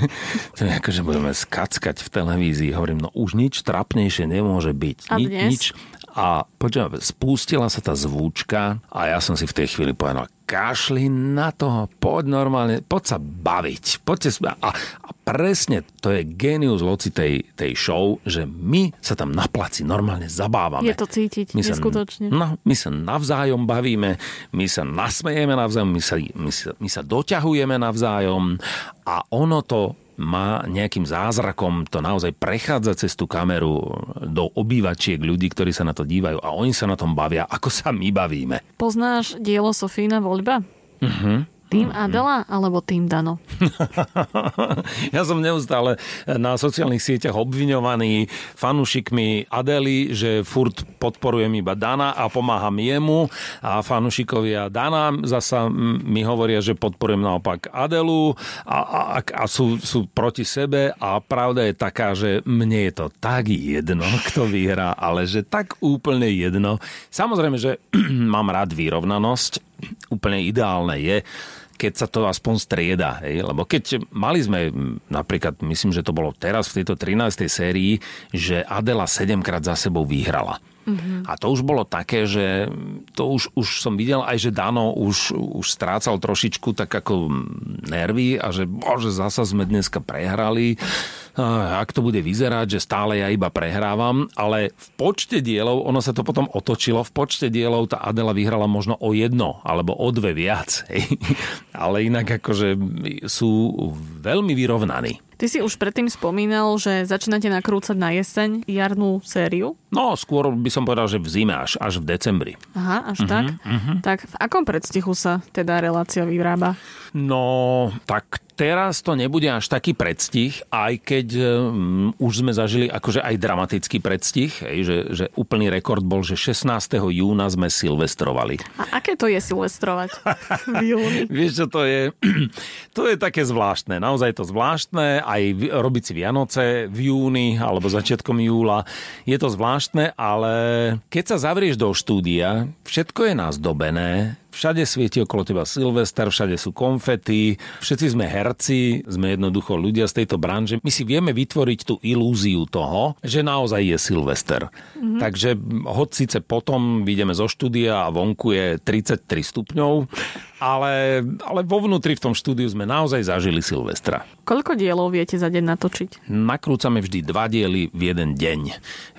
to je ako, že budeme skackať v televízii. Hovorím, no už nič trapnejšie nemôže byť. Ni, nič. A počujem, spustila sa tá zvúčka a ja som si v tej chvíli povedal, kašli na toho, poď normálne, poď sa baviť. Poďte a, a presne to je genius loci tej, tej show, že my sa tam na placi normálne zabávame. Je to cítiť, my sa, neskutočne. No, my sa navzájom bavíme, my sa nasmejeme navzájom, my sa, my sa, my sa doťahujeme navzájom a ono to má nejakým zázrakom to naozaj prechádza cez tú kameru do obývačiek ľudí, ktorí sa na to dívajú a oni sa na tom bavia, ako sa my bavíme. Poznáš dielo Sofína voľba? Uh-huh. Tým Adela alebo tým Dano? ja som neustále na sociálnych sieťach obviňovaný fanúšikmi Adely, že furt podporujem iba Dana a pomáham jemu a fanúšikovia Dana zasa mi hovoria, že podporujem naopak Adelu a, a, a sú, sú proti sebe a pravda je taká, že mne je to tak jedno, kto vyhrá, ale že tak úplne jedno. Samozrejme, že mám rád vyrovnanosť, úplne ideálne je, keď sa to aspoň strieda. Hej? Lebo keď mali sme, napríklad, myslím, že to bolo teraz v tejto 13. sérii, že Adela 7 krát za sebou vyhrala. Mm-hmm. A to už bolo také, že to už, už som videl aj, že Dano už, už strácal trošičku tak ako nervy a že bože, zasa sme dneska prehrali ak to bude vyzerať, že stále ja iba prehrávam, ale v počte dielov, ono sa to potom otočilo, v počte dielov tá Adela vyhrala možno o jedno alebo o dve viac. Hej. Ale inak akože sú veľmi vyrovnaní. Ty si už predtým spomínal, že začínate nakrúcať na jeseň jarnú sériu? No, skôr by som povedal, že v zime, až, až v decembri. Aha, až uh-huh, tak? Uh-huh. Tak v akom predstihu sa teda relácia vyrába? No, tak teraz to nebude až taký predstih, aj keď um, už sme zažili akože aj dramatický predstih, hej, že, že úplný rekord bol, že 16. júna sme silvestrovali. A aké to je silvestrovať v júni? Vieš, čo to je? to je také zvláštne, naozaj to zvláštne, aj robiť si Vianoce v júni alebo začiatkom júla. Je to zvláštne, ale keď sa zavrieš do štúdia, všetko je nazdobené, Všade svieti okolo teba Silvester, všade sú konfety, všetci sme herci, sme jednoducho ľudia z tejto branže. My si vieme vytvoriť tú ilúziu toho, že naozaj je Silvester. Mm-hmm. Takže hoď síce potom vyjdeme zo štúdia a vonku je 33 stupňov, ale, ale vo vnútri v tom štúdiu sme naozaj zažili Silvestra. Koľko dielov viete za deň natočiť? Nakrúcame vždy dva diely v jeden deň.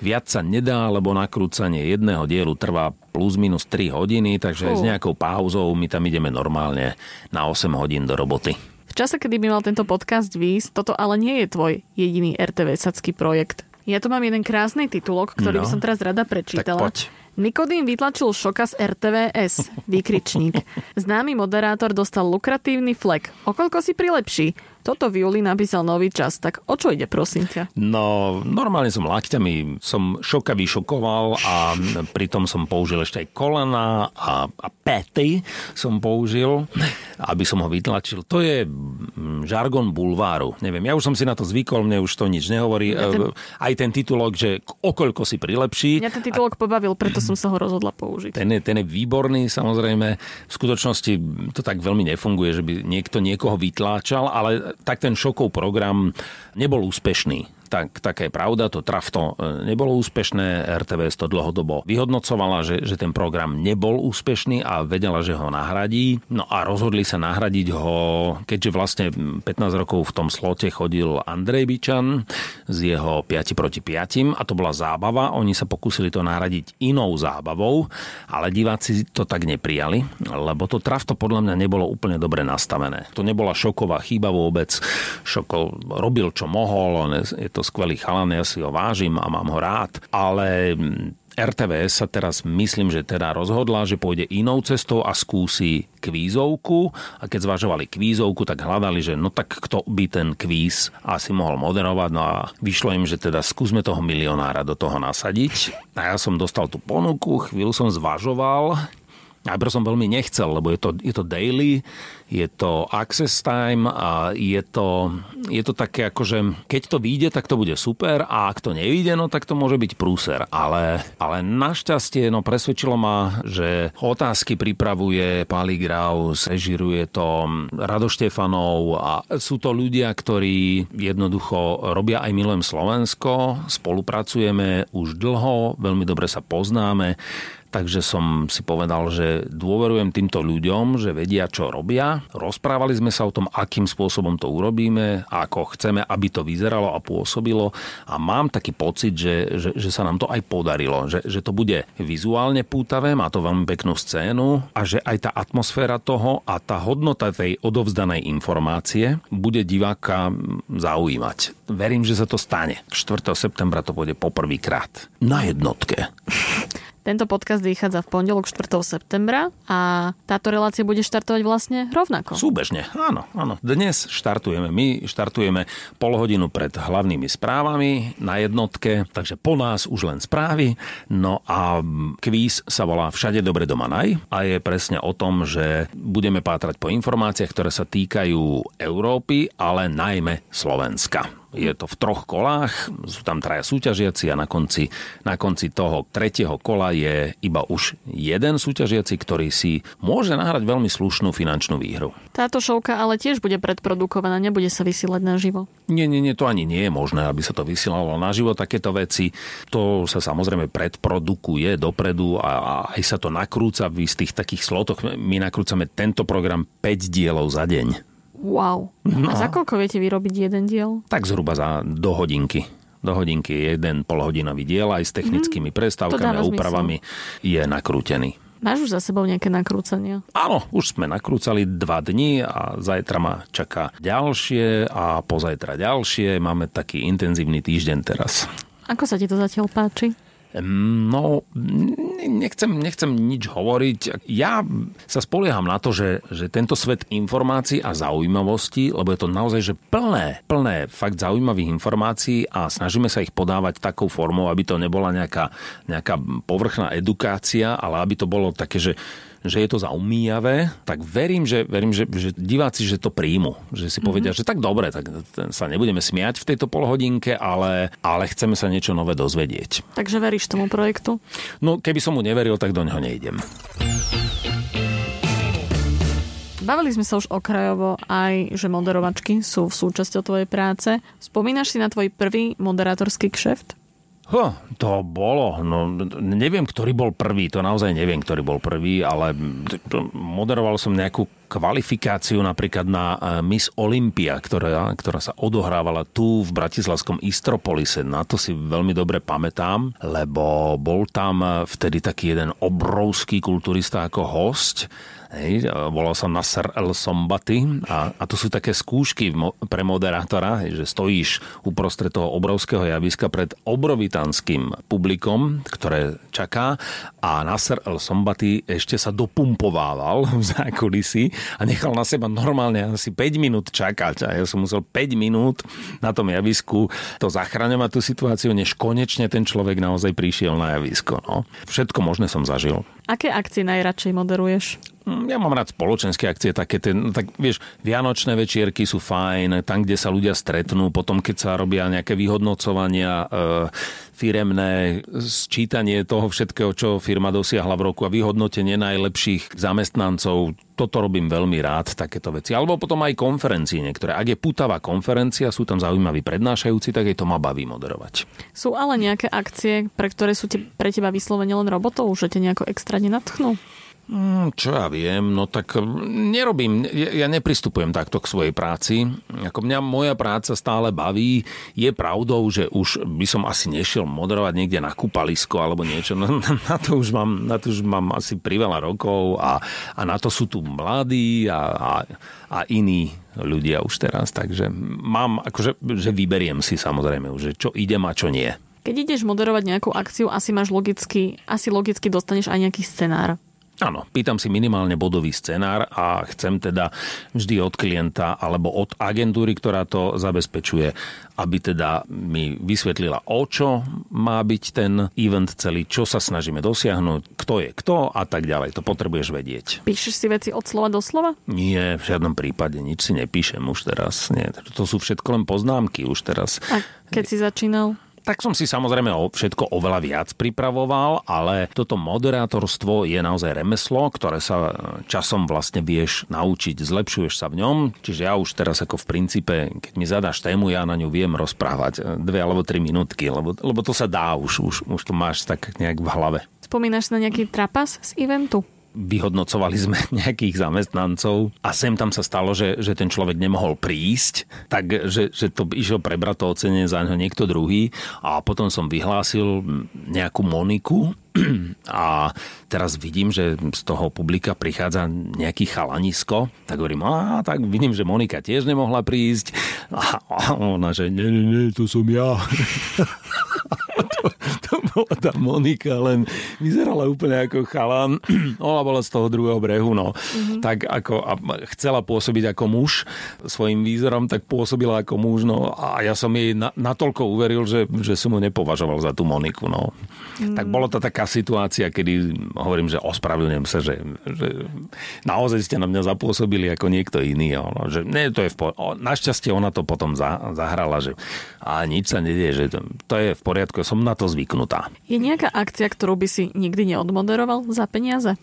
Viac sa nedá, lebo nakrúcanie jedného dielu trvá plus minus 3 hodiny, takže uh. s nejakou pauzou my tam ideme normálne na 8 hodín do roboty. V čase, kedy by mal tento podcast výjsť, toto ale nie je tvoj jediný RTV sacký projekt. Ja tu mám jeden krásny titulok, ktorý no, by som teraz rada prečítala. Tak poď. Nikodým vytlačil šoka z RTVS, výkričník. Známy moderátor dostal lukratívny flek. Okoľko si prilepší? Toto v júli napísal nový čas, tak o čo ide, prosím ťa? No, normálne som lakťami, som šoka vyšokoval a pritom som použil ešte aj kolena a, a pety som použil, aby som ho vytlačil. To je mm, žargon bulváru. Neviem, ja už som si na to zvykol, mne už to nič nehovorí. Ja ten... Aj ten titulok, že okoľko si prilepší. Mňa ten titulok a... pobavil, preto som sa ho rozhodla použiť. Ten je, ten je výborný, samozrejme. V skutočnosti to tak veľmi nefunguje, že by niekto niekoho vytláčal, ale tak ten šokov program nebol úspešný. Tak, taká pravda, to trafto e, nebolo úspešné, RTVS to dlhodobo vyhodnocovala, že, že ten program nebol úspešný a vedela, že ho nahradí. No a rozhodli sa nahradiť ho, keďže vlastne 15 rokov v tom slote chodil Andrej Bičan s jeho 5 proti 5 a to bola zábava. Oni sa pokúsili to nahradiť inou zábavou, ale diváci to tak neprijali, lebo to trafto podľa mňa nebolo úplne dobre nastavené. To nebola šoková chyba vôbec. Šoko robil, čo mohol, on je to skvelý chalan, ja si ho vážim a mám ho rád, ale RTVS sa teraz myslím, že teda rozhodla, že pôjde inou cestou a skúsi kvízovku. A keď zvažovali kvízovku, tak hľadali, že no tak kto by ten kvíz asi mohol moderovať, no a vyšlo im, že teda skúsme toho milionára do toho nasadiť. A ja som dostal tú ponuku, chvíľu som zvažoval, Najprv som veľmi nechcel, lebo je to, je to daily, je to access time a je to, je to také ako, že keď to vyjde, tak to bude super a ak to nevyjde, no tak to môže byť prúser. Ale, ale našťastie no, presvedčilo ma, že otázky pripravuje Pali Graus, režiruje to Rado Štefanov a sú to ľudia, ktorí jednoducho robia aj Milujem Slovensko, spolupracujeme už dlho, veľmi dobre sa poznáme Takže som si povedal, že dôverujem týmto ľuďom, že vedia, čo robia. Rozprávali sme sa o tom, akým spôsobom to urobíme, ako chceme, aby to vyzeralo a pôsobilo. A mám taký pocit, že, že, že sa nám to aj podarilo. Že, že to bude vizuálne pútavé, má to veľmi peknú scénu a že aj tá atmosféra toho a tá hodnota tej odovzdanej informácie bude diváka zaujímať. Verím, že sa to stane. 4. septembra to bude poprvýkrát. Na jednotke. Tento podcast vychádza v pondelok 4. septembra a táto relácia bude štartovať vlastne rovnako. Súbežne, áno, áno. Dnes štartujeme, my štartujeme pol hodinu pred hlavnými správami na jednotke, takže po nás už len správy. No a kvíz sa volá Všade dobre doma naj a je presne o tom, že budeme pátrať po informáciách, ktoré sa týkajú Európy, ale najmä Slovenska. Je to v troch kolách, sú tam traja súťažiaci a na konci, na konci toho tretieho kola je iba už jeden súťažiaci, ktorý si môže nahrať veľmi slušnú finančnú výhru. Táto šovka ale tiež bude predprodukovaná, nebude sa vysielať naživo. Nie, nie, nie, to ani nie je možné, aby sa to vysielalo naživo. Takéto veci, to sa samozrejme predprodukuje dopredu a, a aj sa to nakrúca v istých takých slotoch. My nakrúcame tento program 5 dielov za deň. Wow. No. A za koľko viete vyrobiť jeden diel? Tak zhruba za do hodinky do hodinky jeden polhodinový diel aj s technickými mm, prestávkami a úpravami zmysel. je nakrútený. Máš už za sebou nejaké nakrúcania? Áno, už sme nakrúcali dva dni a zajtra ma čaká ďalšie a pozajtra ďalšie. Máme taký intenzívny týždeň teraz. Ako sa ti to zatiaľ páči? No, nechcem, nechcem nič hovoriť. Ja sa spolieham na to, že, že tento svet informácií a zaujímavosti, lebo je to naozaj že plné, plné fakt zaujímavých informácií a snažíme sa ich podávať takou formou, aby to nebola nejaká, nejaká povrchná edukácia, ale aby to bolo také, že že je to zaumíjavé, tak verím, že, verím, že, že diváci že to príjmu. Že si povedia, mm-hmm. že tak dobre, tak sa nebudeme smiať v tejto polhodinke, ale, ale chceme sa niečo nové dozvedieť. Takže veríš tomu projektu? No, keby som mu neveril, tak do neho nejdem. Bavili sme sa už okrajovo aj, že moderovačky sú v súčasťou tvojej práce. Spomínaš si na tvoj prvý moderátorský kšeft? Huh, to bolo, no neviem, ktorý bol prvý, to naozaj neviem, ktorý bol prvý, ale moderoval som nejakú kvalifikáciu napríklad na e, Miss Olympia, ktorá, ktorá sa odohrávala tu v bratislavskom Istropolise. Na to si veľmi dobre pamätám, lebo bol tam vtedy taký jeden obrovský kulturista ako host Hej, volal sa Nasser El Sombati a, a to sú také skúšky pre moderátora, hej, že stojíš uprostred toho obrovského javiska pred obrovitanským publikom, ktoré čaká a Nasser El Sombati ešte sa dopumpovával v zákulisi a nechal na seba normálne asi 5 minút čakať a ja som musel 5 minút na tom javisku to zachraňovať tú situáciu, než konečne ten človek naozaj prišiel na javisko. No. Všetko možné som zažil. Aké akcie najradšej moderuješ? Mm, ja mám rád spoločenské akcie, také ten, no tak vieš, vianočné večierky sú fajn, tam, kde sa ľudia stretnú, potom keď sa robia nejaké vyhodnocovania, e, firemné sčítanie toho všetkého, čo firma dosiahla v roku a vyhodnotenie najlepších zamestnancov. Toto robím veľmi rád, takéto veci. Alebo potom aj konferencie niektoré. Ak je putavá konferencia, sú tam zaujímaví prednášajúci, tak je to ma baví moderovať. Sú ale nejaké akcie, pre ktoré sú te, pre teba vyslovene len robotov, že te nejako extra nenatchnú? Mm, čo ja viem, no tak mm, nerobím, ja, ja nepristupujem takto k svojej práci. Ako mňa moja práca stále baví. Je pravdou, že už by som asi nešiel moderovať niekde na kúpalisko alebo niečo. No, na, to už mám, na to už mám asi priveľa rokov a, a na to sú tu mladí a, a, a iní ľudia už teraz. Takže mám, akože že vyberiem si samozrejme, že čo idem a čo nie. Keď ideš moderovať nejakú akciu, asi máš logicky, asi logicky dostaneš aj nejaký scenár. Áno, pýtam si minimálne bodový scenár a chcem teda vždy od klienta alebo od agentúry, ktorá to zabezpečuje, aby teda mi vysvetlila, o čo má byť ten event celý, čo sa snažíme dosiahnuť, kto je kto a tak ďalej. To potrebuješ vedieť. Píšeš si veci od slova do slova? Nie, v žiadnom prípade. Nič si nepíšem už teraz. Nie, to sú všetko len poznámky už teraz. A keď si začínal? Tak som si samozrejme všetko oveľa viac pripravoval, ale toto moderátorstvo je naozaj remeslo, ktoré sa časom vlastne vieš naučiť, zlepšuješ sa v ňom. Čiže ja už teraz ako v princípe, keď mi zadáš tému, ja na ňu viem rozprávať dve alebo tri minútky, lebo, lebo to sa dá, už, už, už to máš tak nejak v hlave. Spomínaš na nejaký trapas z eventu? Vyhodnocovali sme nejakých zamestnancov a sem tam sa stalo, že, že ten človek nemohol prísť, tak že, to išiel prebrať to ocenenie za neho niekto druhý. A potom som vyhlásil nejakú Moniku, a teraz vidím, že z toho publika prichádza nejaký chalanisko, tak hovorím, a tak vidím, že Monika tiež nemohla prísť. A ona, že nie, nie, nie, to som ja. bola tá Monika, len vyzerala úplne ako chalan. Ona bola z toho druhého brehu, no. Mm-hmm. Tak ako a chcela pôsobiť ako muž svojim výzorom, tak pôsobila ako muž, no a ja som jej na, natoľko uveril, že, že som mu nepovažoval za tú Moniku, no. Mm. Tak bolo to taká situácia, kedy hovorím, že ospravedlňujem sa, že, že naozaj ste na mňa zapôsobili ako niekto iný, no, že nie, to je v po... Našťastie ona to potom za, zahrala, že a nič sa nedieje, že to, to je v poriadku, som na to zvyknutá. Je nejaká akcia, ktorú by si nikdy neodmoderoval za peniaze?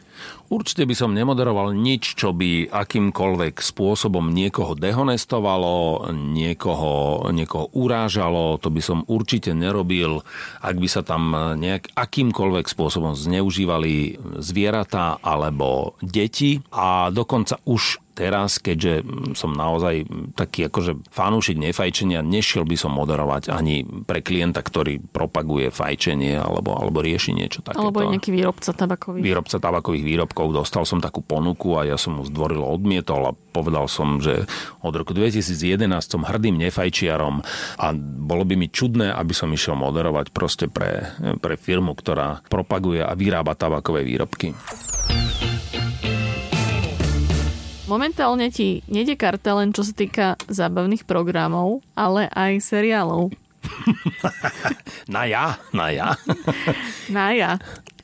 Určite by som nemoderoval nič, čo by akýmkoľvek spôsobom niekoho dehonestovalo, niekoho, niekoho urážalo. To by som určite nerobil, ak by sa tam nejak akýmkoľvek spôsobom zneužívali zvieratá alebo deti. A dokonca už teraz, keďže som naozaj taký akože fanúšik nefajčenia, nešiel by som moderovať ani pre klienta, ktorý propaguje fajčenie alebo, alebo rieši niečo takéto. Alebo je nejaký výrobca tabakových. Výrobca tabakových výrobkov. Dostal som takú ponuku a ja som mu zdvorilo odmietol a povedal som, že od roku 2011 som hrdým nefajčiarom a bolo by mi čudné, aby som išiel moderovať proste pre, pre firmu, ktorá propaguje a vyrába tabakové výrobky. Momentálne ti nejde karta len čo sa týka zábavných programov, ale aj seriálov. na ja, na ja. na ja.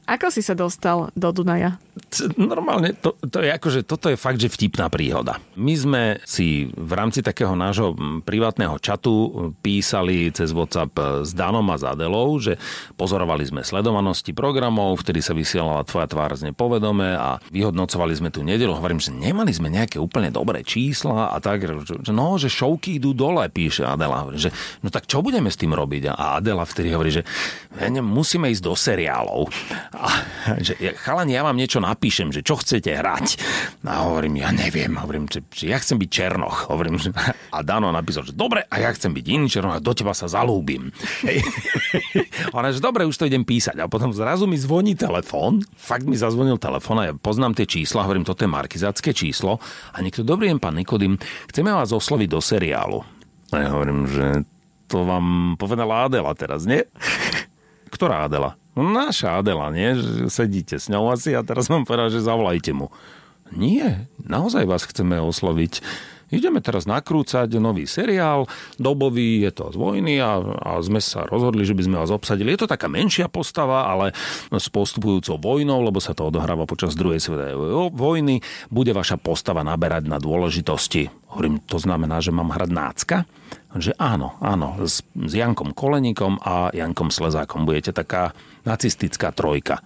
Ako si sa dostal do Dunaja? normálne, to, to je akože, toto je fakt, že vtipná príhoda. My sme si v rámci takého nášho privátneho čatu písali cez WhatsApp s Danom a s Adelou, že pozorovali sme sledovanosti programov, vtedy sa vysielala Tvoja tvár z nepovedome a vyhodnocovali sme tú nedelu. Hovorím, že nemali sme nejaké úplne dobré čísla a tak, že no, že šovky idú dole, píše Adela. Že no tak čo budeme s tým robiť? A Adela vtedy hovorí, že musíme ísť do seriálov. A, že chalani, ja vám niečo napíšem, že čo chcete hrať. A hovorím, ja neviem, hovorím, že, že ja chcem byť Černoch. Hovorím, že, a Dano napísal, že dobre, a ja chcem byť iný Černoch a do teba sa zalúbim. Ona, že dobre, už to idem písať. A potom zrazu mi zvoní telefón, fakt mi zazvonil telefón a ja poznám tie čísla, hovorím, toto je markizácké číslo. A niekto, dobrý deň, pán Nikodým, chceme vás osloviť do seriálu. A ja hovorím, že to vám povedala Adela teraz, nie? Ktorá Adela? No naša Adela, nie? Sedíte s ňou asi a teraz vám povedal, že zavolajte mu. Nie, naozaj vás chceme osloviť. ideme teraz nakrúcať nový seriál, dobový, je to z vojny a, a sme sa rozhodli, že by sme vás obsadili. Je to taká menšia postava, ale s postupujúcou vojnou, lebo sa to odohráva počas druhej svetovej vojny, bude vaša postava naberať na dôležitosti. Hovorím, to znamená, že mám hrať nácka? Že áno, áno, s, s Jankom Koleníkom a Jankom Slezákom budete taká nacistická trojka.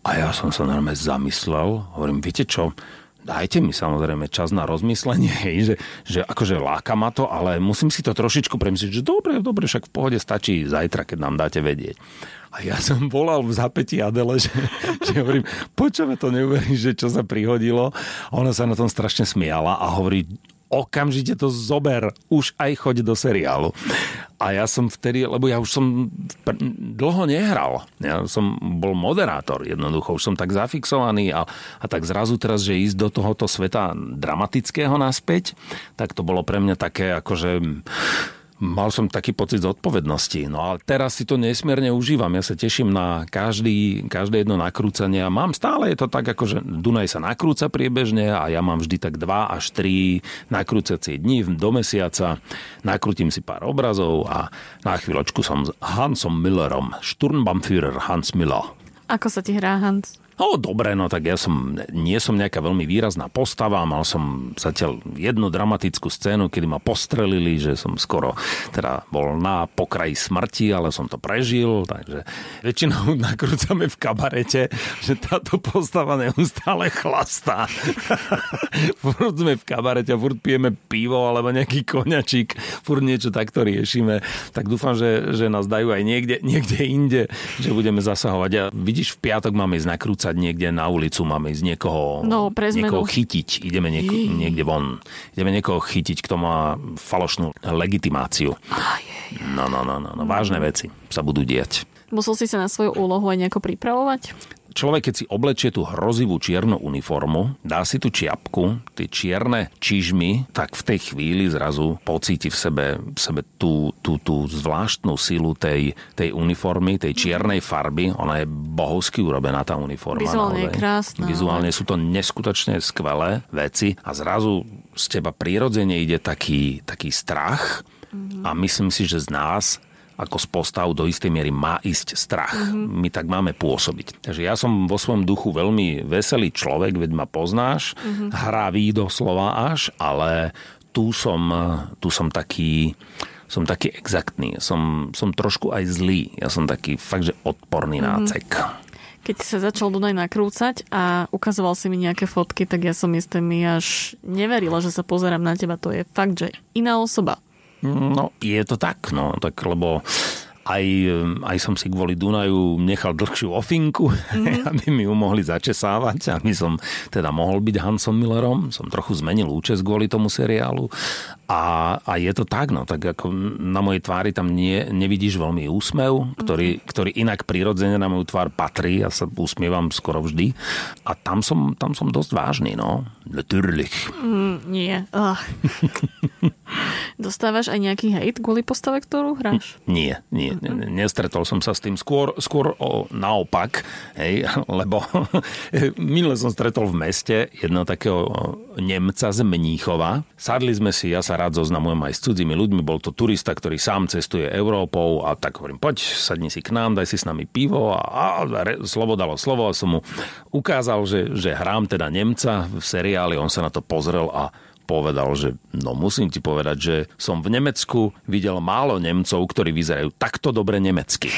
A ja som sa normálne zamyslel, hovorím, viete čo, dajte mi samozrejme čas na rozmyslenie, že, že akože láka ma to, ale musím si to trošičku premyslieť, že dobre, dobre, však v pohode stačí zajtra, keď nám dáte vedieť. A ja som volal v zapätí Adele, že, že hovorím, počujeme to neuveríš, že čo sa prihodilo. Ona sa na tom strašne smiala a hovorí, okamžite to zober, už aj choď do seriálu. A ja som vtedy, lebo ja už som dlho nehral. Ja som bol moderátor jednoducho, už som tak zafixovaný a, a tak zrazu teraz, že ísť do tohoto sveta dramatického naspäť, tak to bolo pre mňa také akože mal som taký pocit zodpovednosti. No ale teraz si to nesmierne užívam. Ja sa teším na každý, každé jedno nakrúcanie a mám stále je to tak, ako že Dunaj sa nakrúca priebežne a ja mám vždy tak 2 až 3 nakrúcacie dní do mesiaca. Nakrútim si pár obrazov a na chvíľočku som s Hansom Millerom, Sturmbannführer Hans Miller. Ako sa ti hrá Hans? No dobre, no tak ja som, nie som nejaká veľmi výrazná postava, mal som zatiaľ jednu dramatickú scénu, kedy ma postrelili, že som skoro teda bol na pokraji smrti, ale som to prežil, takže väčšinou nakrúcame v kabarete, že táto postava neustále chlastá. furt sme v kabarete furt pijeme pivo alebo nejaký koňačík, furt niečo takto riešime, tak dúfam, že, že nás dajú aj niekde, niekde inde, že budeme zasahovať. A vidíš, v piatok máme ísť nakrúcať vycať niekde na ulicu, máme ísť niekoho, no, niekoho chytiť, ideme nieko, niekde von, ideme niekoho chytiť, kto má falošnú legitimáciu. No, no, no, no, no, vážne veci sa budú diať. Musel si sa na svoju úlohu aj nejako pripravovať? Človek, keď si oblečie tú hrozivú čiernu uniformu, dá si tú čiapku, tie čierne čižmy, tak v tej chvíli zrazu pocíti v sebe, v sebe tú, tú, tú zvláštnu silu tej, tej uniformy, tej čiernej farby. Ona je bohovsky urobená, tá uniforma. Vizuálne je krásna. Vizuálne sú to neskutočne skvelé veci a zrazu z teba prirodzene ide taký, taký strach, Mm-hmm. A myslím si, že z nás ako z postav do istej miery má ísť strach. Mm-hmm. My tak máme pôsobiť. Takže ja som vo svojom duchu veľmi veselý človek, veď ma poznáš, mm-hmm. hravý doslova až, ale tu som, tu som taký som taký exaktný, som, som trošku aj zlý. Ja som taký fakt, že odporný mm-hmm. nácek. Keď sa začal Dunaj nakrúcať a ukazoval si mi nejaké fotky, tak ja som isté mi až neverila, že sa pozerám na teba. To je fakt, že iná osoba. No, je to tak, no, tak lebo aj, aj som si kvôli Dunaju nechal dlhšiu ofinku, mm-hmm. aby mi ju mohli začesávať, aby som teda mohol byť Hansom Millerom. Som trochu zmenil účes kvôli tomu seriálu. A, a je to tak, no, tak ako na mojej tvári tam nie, nevidíš veľmi úsmev, ktorý, mm-hmm. ktorý inak prirodzene na moju tvár patrí. Ja sa usmievam skoro vždy. A tam som, tam som dosť vážny, no. Natürlich. Mm, nie. Oh. Dostávaš aj nejaký hejt kvôli postave, ktorú hráš? Nie, nie. Nestretol som sa s tým. Skôr, skôr o, naopak, hej, lebo minule som stretol v meste jedného takého Nemca z Mníchova. Sadli sme si, ja sa rád zoznamujem aj s cudzími ľuďmi. Bol to turista, ktorý sám cestuje Európou a tak hovorím, poď, sadni si k nám, daj si s nami pivo a, a, a slovo dalo slovo a som mu ukázal, že, že hrám teda Nemca v seriáli, on sa na to pozrel a povedal, že no musím ti povedať, že som v Nemecku videl málo Nemcov, ktorí vyzerajú takto dobre nemecky.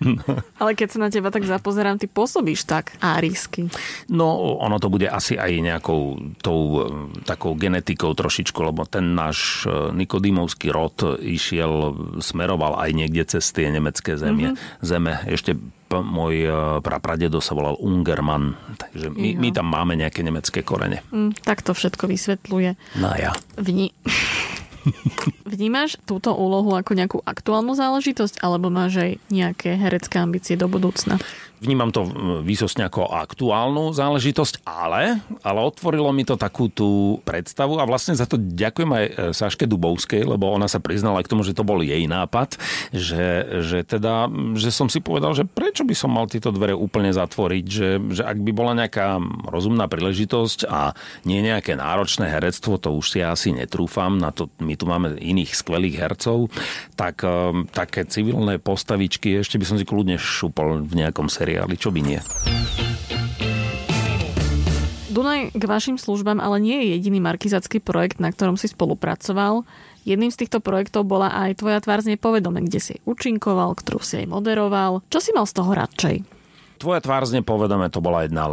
no. Ale keď sa na teba tak zapozerám, ty pôsobíš tak árisky. No, ono to bude asi aj nejakou tou e, takou genetikou trošičku, lebo ten náš e, Nikodímovský rod išiel, smeroval aj niekde cez tie nemecké zemie. Mm-hmm. Zeme ešte môj e, prapradedo sa volal Ungerman, takže my, my tam máme nejaké nemecké korene. Mm, tak to všetko vysvetľuje. No ja. Vni... Vnímaš túto úlohu ako nejakú aktuálnu záležitosť, alebo máš aj nejaké herecké ambície do budúcna? Vnímam to výsostne ako aktuálnu záležitosť, ale, ale otvorilo mi to takú tú predstavu a vlastne za to ďakujem aj e, Saške Dubovskej, lebo ona sa priznala k tomu, že to bol jej nápad, že, že teda, že som si povedal, že pre, prečo by som mal tieto dvere úplne zatvoriť, že, že ak by bola nejaká rozumná príležitosť a nie nejaké náročné herectvo, to už si ja asi netrúfam, na to my tu máme iných skvelých hercov, tak um, také civilné postavičky ešte by som si kľudne šupol v nejakom seriáli, čo by nie. Dunaj k vašim službám ale nie je jediný markizacký projekt, na ktorom si spolupracoval. Jedným z týchto projektov bola aj Tvoja tvár z nepovedome, kde si účinkoval, ktorú si aj moderoval. Čo si mal z toho radšej? Tvoja tvár z nepovedome to bola jedna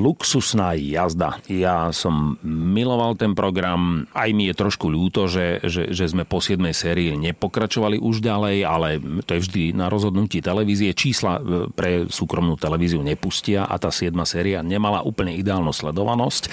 luxusná jazda. Ja som miloval ten program, aj mi je trošku ľúto, že, že, že sme po 7. sérii nepokračovali už ďalej, ale to je vždy na rozhodnutí televízie. Čísla e, pre súkromnú televíziu nepustia a tá 7. séria nemala úplne ideálnu sledovanosť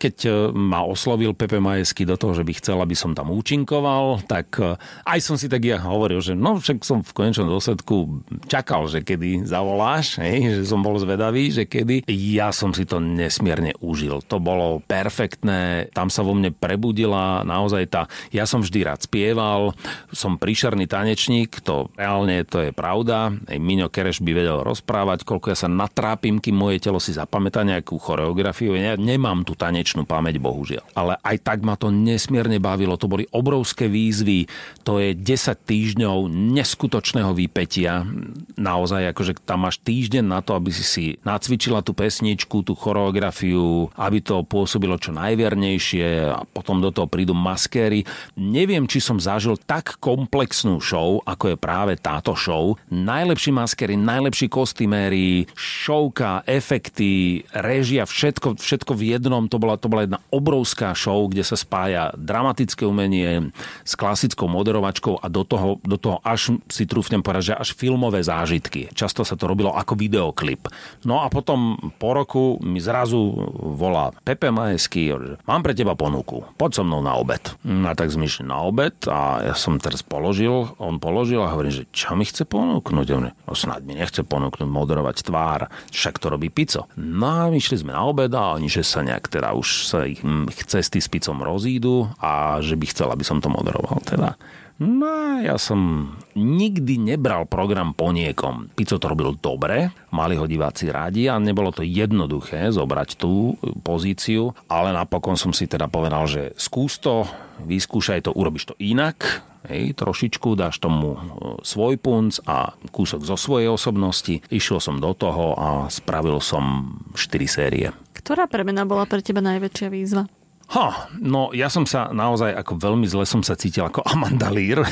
keď e, ma oslovil Pepe Majesky do toho, že by chcel, aby som tam účinkoval, tak e, aj som si tak ja hovoril, že no však som v konečnom dôsledku čakal, že kedy zavoláš, hej, že som bol zvedavý, že kedy. Ja som si to nesmierne užil. To bolo perfektné, tam sa vo mne prebudila naozaj tá... Ja som vždy rád spieval, som príšerný tanečník, to reálne to je pravda. Miňo Kereš by vedel rozprávať, koľko ja sa natrápim, kým moje telo si zapamätá nejakú choreografiu. Ja nemám tu taneč nekonečnú pamäť, bohužiaľ. Ale aj tak ma to nesmierne bavilo. To boli obrovské výzvy. To je 10 týždňov neskutočného výpetia. Naozaj, akože tam máš týždeň na to, aby si si nacvičila tú pesničku, tú choreografiu, aby to pôsobilo čo najviernejšie a potom do toho prídu maskéry. Neviem, či som zažil tak komplexnú show, ako je práve táto show. Najlepší maskéry, najlepší kostyméri, šovka, efekty, režia, všetko, všetko v jednom. To bola to bola jedna obrovská show, kde sa spája dramatické umenie s klasickou moderovačkou a do toho, do toho až si trúfnem povedať, že až filmové zážitky. Často sa to robilo ako videoklip. No a potom po roku mi zrazu volá Pepe Majesky, mám pre teba ponuku, poď so mnou na obed. No a tak zmyšľam na obed a ja som teraz položil, on položil a hovorím, že čo mi chce ponúknuť? On, no snáď mi nechce ponúknuť moderovať tvár, však to robí pico. No a išli sme na obed a oni, že sa nejak teda už sa ich cesty s Picom rozídu a že by chcel, aby som to moderoval. Teda. No, ja som nikdy nebral program po niekom. Pico to robil dobre, mali ho diváci radi a nebolo to jednoduché zobrať tú pozíciu, ale napokon som si teda povedal, že skús to, vyskúšaj to, urobíš to inak, hej, trošičku, dáš tomu e, svoj punc a kúsok zo svojej osobnosti. Išiel som do toho a spravil som 4 série. Ktorá premena bola pre teba najväčšia výzva? Ha, no ja som sa naozaj ako veľmi zle som sa cítil ako Amanda Lear.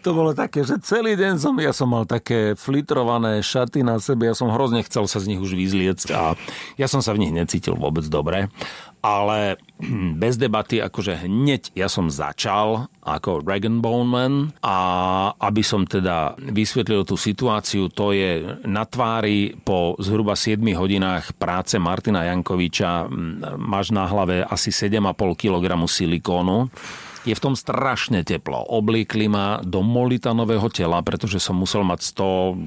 To bolo také, že celý deň som, ja som mal také flitrované šaty na sebe, ja som hrozne chcel sa z nich už vyzliecť a ja som sa v nich necítil vôbec dobre. Ale bez debaty, akože hneď ja som začal ako Dragon Bone Man a aby som teda vysvetlil tú situáciu, to je na tvári po zhruba 7 hodinách práce Martina Jankoviča máš na hlave asi 7,5 kg silikónu je v tom strašne teplo. Obliekli ma do molitanového tela, pretože som musel mať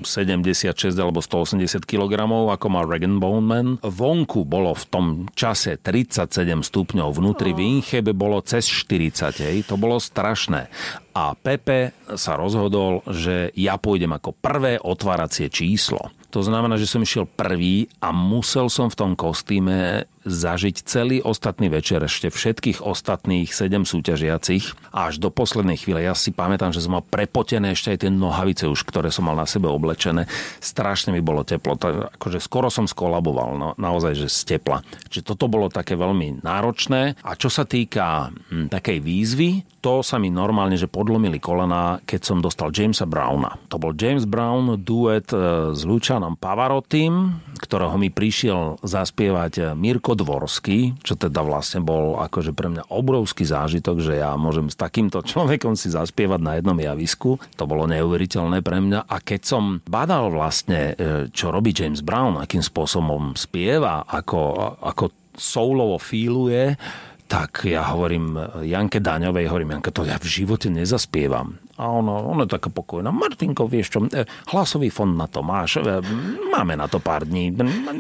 176 alebo 180 kg, ako má Regan Boneman. Vonku bolo v tom čase 37 stupňov, vnútri oh. v Inchebe bolo cez 40, hej. to bolo strašné. A Pepe sa rozhodol, že ja pôjdem ako prvé otváracie číslo. To znamená, že som išiel prvý a musel som v tom kostýme zažiť celý ostatný večer, ešte všetkých ostatných sedem súťažiacich až do poslednej chvíle. Ja si pamätám, že som mal prepotené ešte aj tie nohavice už, ktoré som mal na sebe oblečené. Strašne mi bolo teplo. To, akože skoro som skolaboval, no, naozaj, že z tepla. Čiže toto bolo také veľmi náročné. A čo sa týka hm, takej výzvy, to sa mi normálne, že podlomili kolena, keď som dostal Jamesa Browna. To bol James Brown duet e, s Lučanom Pavarotým, ktorého mi prišiel zaspievať Mirko Dvorský, čo teda vlastne bol akože pre mňa obrovský zážitok, že ja môžem s takýmto človekom si zaspievať na jednom javisku. To bolo neuveriteľné pre mňa. A keď som badal vlastne, e, čo robí James Brown, akým spôsobom spieva, ako, ako soulovo fíluje, tak ja hovorím Janke Daňovej, hovorím, Janke, to ja v živote nezaspievam. A A ono, ono je taká pokojná. Martinko, vieš čo, e, hlasový fond na to máš. E, máme na to pár dní.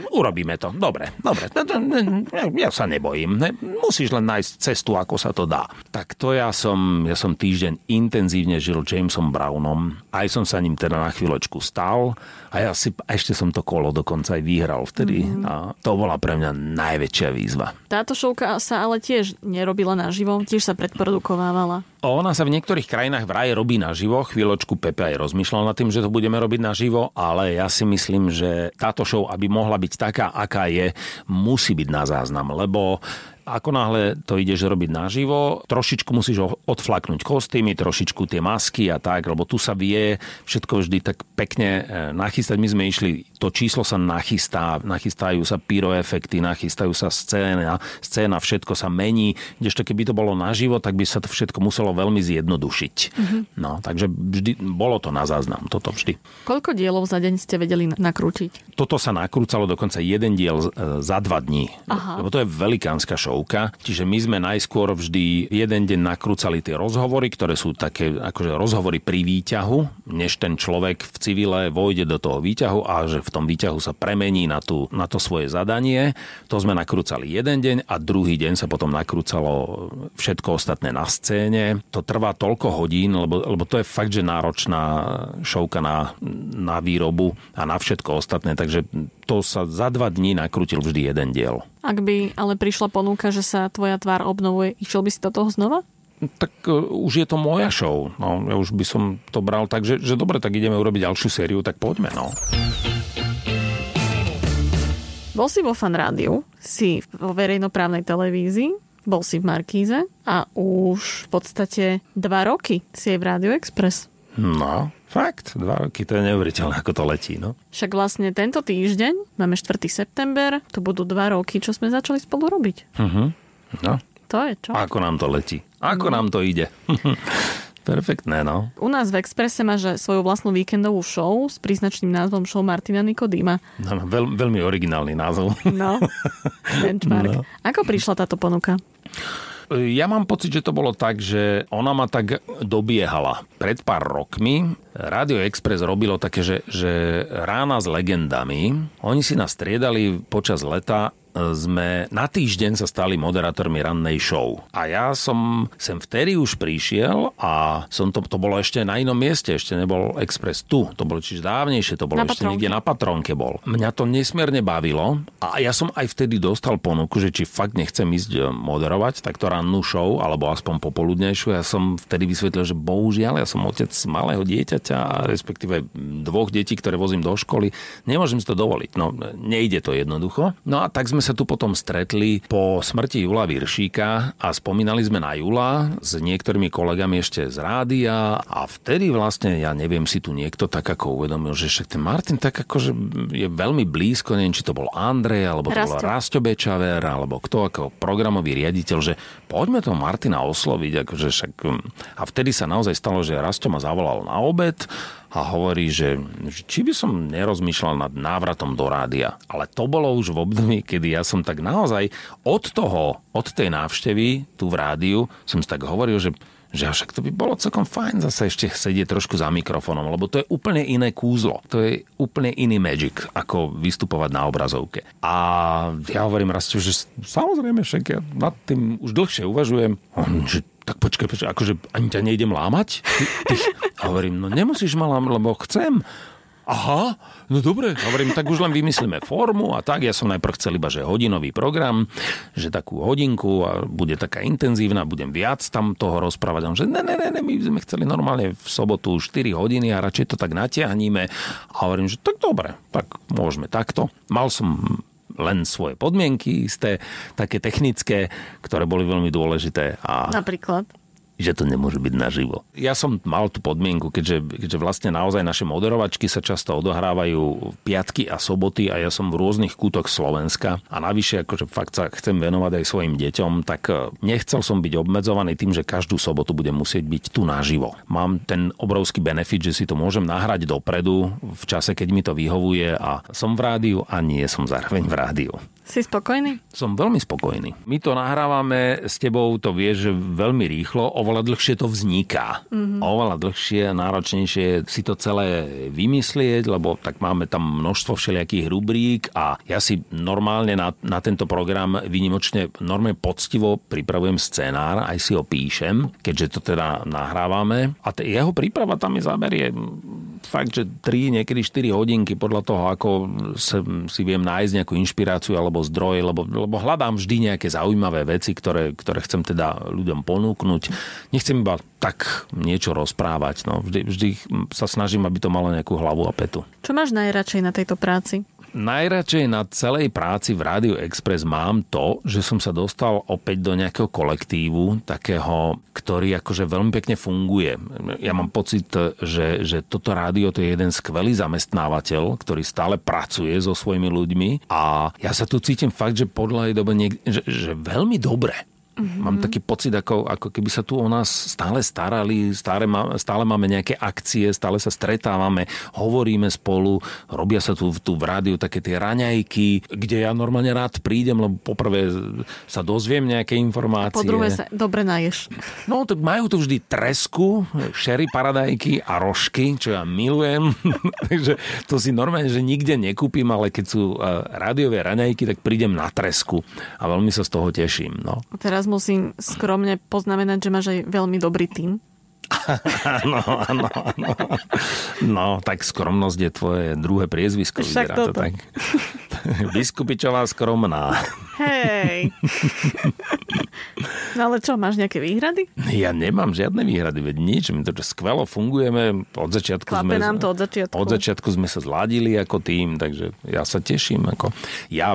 Urobíme to. Dobre, dobre. Ja sa nebojím. Musíš len nájsť cestu, ako sa to dá. Tak to ja som, ja som týždeň intenzívne žil Jamesom Brownom. Aj som sa ním teda na chvíľočku stal. A ja si, ešte som to kolo dokonca aj vyhral vtedy. Mm-hmm. A to bola pre mňa najväčšia výzva. Táto šovka sa ale tiež nerobila naživo, tiež sa predprodukovávala. Ona sa v niektorých krajinách vraj robí naživo. Chvíľočku Pepe aj rozmýšľal nad tým, že to budeme robiť naživo, ale ja si myslím, že táto show, aby mohla byť taká, aká je, musí byť na záznam, lebo ako náhle to ideš robiť naživo, trošičku musíš odflaknúť kostýmy, trošičku tie masky a tak, lebo tu sa vie všetko vždy tak pekne e, nachystať. My sme išli, to číslo sa nachystá, nachystajú sa pyroefekty, nachystajú sa scéna, scéna, všetko sa mení. Kdežto keby to bolo naživo, tak by sa to všetko muselo veľmi zjednodušiť. Mm-hmm. No, takže vždy, bolo to na záznam, toto vždy. Koľko dielov za deň ste vedeli nakrútiť? Toto sa nakrúcalo dokonca jeden diel e, za dva dní. Aha. Lebo to je velikánska show šovka. Čiže my sme najskôr vždy jeden deň nakrúcali tie rozhovory, ktoré sú také akože rozhovory pri výťahu, než ten človek v civile vojde do toho výťahu a že v tom výťahu sa premení na, tú, na to svoje zadanie. To sme nakrúcali jeden deň a druhý deň sa potom nakrúcalo všetko ostatné na scéne. To trvá toľko hodín, lebo, lebo to je fakt, že náročná šovka na, na výrobu a na všetko ostatné, takže to sa za dva dní nakrútil vždy jeden diel. Ak by ale prišla ponuka, že sa tvoja tvár obnovuje, išiel by si do toho znova? tak uh, už je to moja show. No, ja už by som to bral tak, že, že dobre, tak ideme urobiť ďalšiu sériu, tak poďme. No. Bol si vo fan rádiu, si vo verejnoprávnej televízii, bol si v Markíze a už v podstate dva roky si je v Radio Express. No, Fakt, dva roky, to je neuveriteľné, ako to letí. No. Však vlastne tento týždeň, máme 4. september, to budú dva roky, čo sme začali spolu robiť. Uh-huh. No. To je čo? Ako nám to letí? Ako no. nám to ide? Perfektné, no. U nás v Expresse máš svoju vlastnú víkendovú show s príznačným názvom Show Martina Nikodýma. No, no, veľ, veľmi originálny názov. No, benchmark. No. Ako prišla táto ponuka? Ja mám pocit, že to bolo tak, že ona ma tak dobiehala. Pred pár rokmi Radio Express robilo také, že, že rána s legendami. Oni si nás striedali počas leta sme na týždeň sa stali moderátormi rannej show. A ja som sem vtedy už prišiel a som to, to bolo ešte na inom mieste, ešte nebol Express tu. To bolo čiže dávnejšie, to bolo na ešte patronke. niekde na Patronke bol. Mňa to nesmierne bavilo a ja som aj vtedy dostal ponuku, že či fakt nechcem ísť e, moderovať takto rannú show, alebo aspoň popoludnejšiu. Ja som vtedy vysvetlil, že bohužiaľ, ja som otec malého dieťaťa, respektíve dvoch detí, ktoré vozím do školy. Nemôžem si to dovoliť. No, nejde to jednoducho. No a tak sme sa tu potom stretli po smrti Jula Viršíka a spomínali sme na Jula s niektorými kolegami ešte z rádia a vtedy vlastne, ja neviem, si tu niekto tak ako uvedomil, že však ten Martin tak akože je veľmi blízko, neviem, či to bol Andrej, alebo to Rasto. bol Rasto Bečaver, alebo kto ako programový riaditeľ, že poďme toho Martina osloviť, akože však... Hm. A vtedy sa naozaj stalo, že Rasto ma zavolal na obed a hovorí, že či by som nerozmýšľal nad návratom do rádia. Ale to bolo už v období, kedy ja som tak naozaj od toho, od tej návštevy tu v rádiu, som si tak hovoril, že že však to by bolo celkom fajn zase ešte sedieť trošku za mikrofónom, lebo to je úplne iné kúzlo. To je úplne iný magic, ako vystupovať na obrazovke. A ja hovorím raz, že samozrejme, však ja nad tým už dlhšie uvažujem, že tak počkaj, počkaj, akože ani ťa nejdem lámať? Ty, ty, a hovorím, no nemusíš ma lámať, lebo chcem. Aha, no dobre. Hovorím, tak už len vymyslíme formu a tak. Ja som najprv chcel iba, že hodinový program, že takú hodinku a bude taká intenzívna, budem viac tam toho rozprávať. On, že ne, ne, ne, my sme chceli normálne v sobotu 4 hodiny a radšej to tak natiahníme. A hovorím, že tak dobre, tak môžeme takto. Mal som len svoje podmienky, isté také technické, ktoré boli veľmi dôležité. A Napríklad? Že to nemôže byť naživo. Ja som mal tú podmienku, keďže, keďže vlastne naozaj naše moderovačky sa často odohrávajú piatky a soboty a ja som v rôznych kútoch Slovenska a navyše akože fakt sa chcem venovať aj svojim deťom, tak e, nechcel som byť obmedzovaný tým, že každú sobotu budem musieť byť tu naživo. Mám ten obrovský benefit, že si to môžem nahrať dopredu v čase, keď mi to vyhovuje a som v rádiu a nie som zároveň v rádiu. Si spokojný? Som veľmi spokojný. My to nahrávame s tebou, to vieš, veľmi rýchlo oveľa dlhšie to vzniká. Mm-hmm. Oveľa dlhšie náročnejšie si to celé vymyslieť, lebo tak máme tam množstvo všelijakých rubrík a ja si normálne na, na tento program vynimočne normálne poctivo pripravujem scenár, aj si ho píšem, keďže to teda nahrávame. A t- jeho príprava tam mi zaberie fakt, že 3, niekedy 4 hodinky podľa toho, ako si viem nájsť nejakú inšpiráciu alebo zdroj, lebo, lebo hľadám vždy nejaké zaujímavé veci, ktoré, ktoré chcem teda ľuďom ponúknuť. Nechcem iba tak niečo rozprávať. No. Vždy, vždy sa snažím, aby to malo nejakú hlavu a petu. Čo máš najradšej na tejto práci? Najradšej na celej práci v Radio Express mám to, že som sa dostal opäť do nejakého kolektívu, takého, ktorý akože veľmi pekne funguje. Ja mám pocit, že, že toto rádio to je jeden skvelý zamestnávateľ, ktorý stále pracuje so svojimi ľuďmi a ja sa tu cítim fakt, že podľa dobe niek- že, že veľmi dobre. Mm-hmm. Mám taký pocit, ako, ako keby sa tu o nás stále starali, stále, má, stále máme nejaké akcie, stále sa stretávame, hovoríme spolu, robia sa tu, tu v rádiu také tie raňajky, kde ja normálne rád prídem, lebo poprvé sa dozviem nejaké informácie. Po druhé sa dobre naješ. No, tak majú tu vždy tresku, šery paradajky a rožky, čo ja milujem. Takže to si normálne, že nikde nekúpim, ale keď sú uh, rádiové raňajky, tak prídem na tresku a veľmi sa z toho teším. No. Teraz teraz musím skromne poznamenať, že máš aj veľmi dobrý tým. Áno, áno, áno. No, tak skromnosť je tvoje druhé priezvisko. Však toto. To tak. Biskupičová skromná. Hej. No ale čo, máš nejaké výhrady? Ja nemám žiadne výhrady, veď nič. My to skvelo fungujeme. Od začiatku Klape sme, nám to od začiatku. Od začiatku sme sa zladili ako tým, takže ja sa teším. Ako. Ja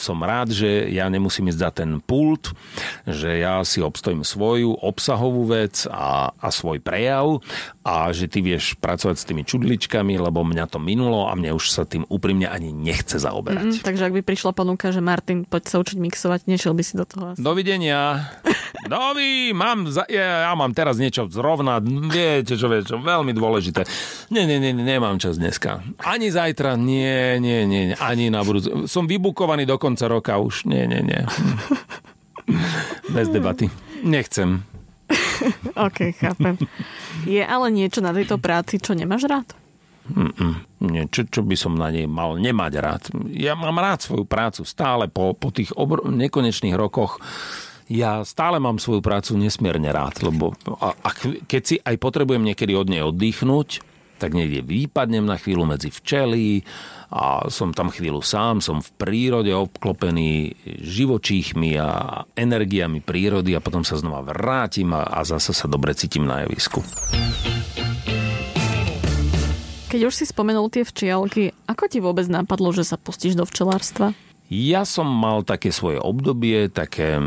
som rád, že ja nemusím ísť za ten pult, že ja si obstojím svoju obsahovú vec a, a svoj prejav a že ty vieš pracovať s tými čudličkami, lebo mňa to minulo a mne už sa tým úprimne ani nechce zaoberať. Mm, takže ak by prišla ponuka, že Martin, poď sa učiť mixovať, nešiel by si do toho asi. Dovidenia. Dovi, mám, za, ja, ja mám teraz niečo zrovna, viete čo, viete čo, veľmi dôležité. Nie, nie, nie, nemám čas dneska. Ani zajtra, nie, nie, nie, ani na budúce. Som vybukovaný do konca roka už, nie, nie, nie. Bez debaty. Nechcem. OK, chápem. Je ale niečo na tejto práci, čo nemáš rád? Mm-mm. Nie, čo, čo by som na nej mal nemať rád? Ja mám rád svoju prácu stále po, po tých obr- nekonečných rokoch. Ja stále mám svoju prácu nesmierne rád, lebo a, a keď si aj potrebujem niekedy od nej oddychnúť, tak niekde výpadnem na chvíľu medzi včely a som tam chvíľu sám, som v prírode obklopený živočíchmi a energiami prírody a potom sa znova vrátim a, a zase sa dobre cítim na javisku. Keď už si spomenul tie včielky, ako ti vôbec napadlo, že sa pustíš do včelárstva? Ja som mal také svoje obdobie, také,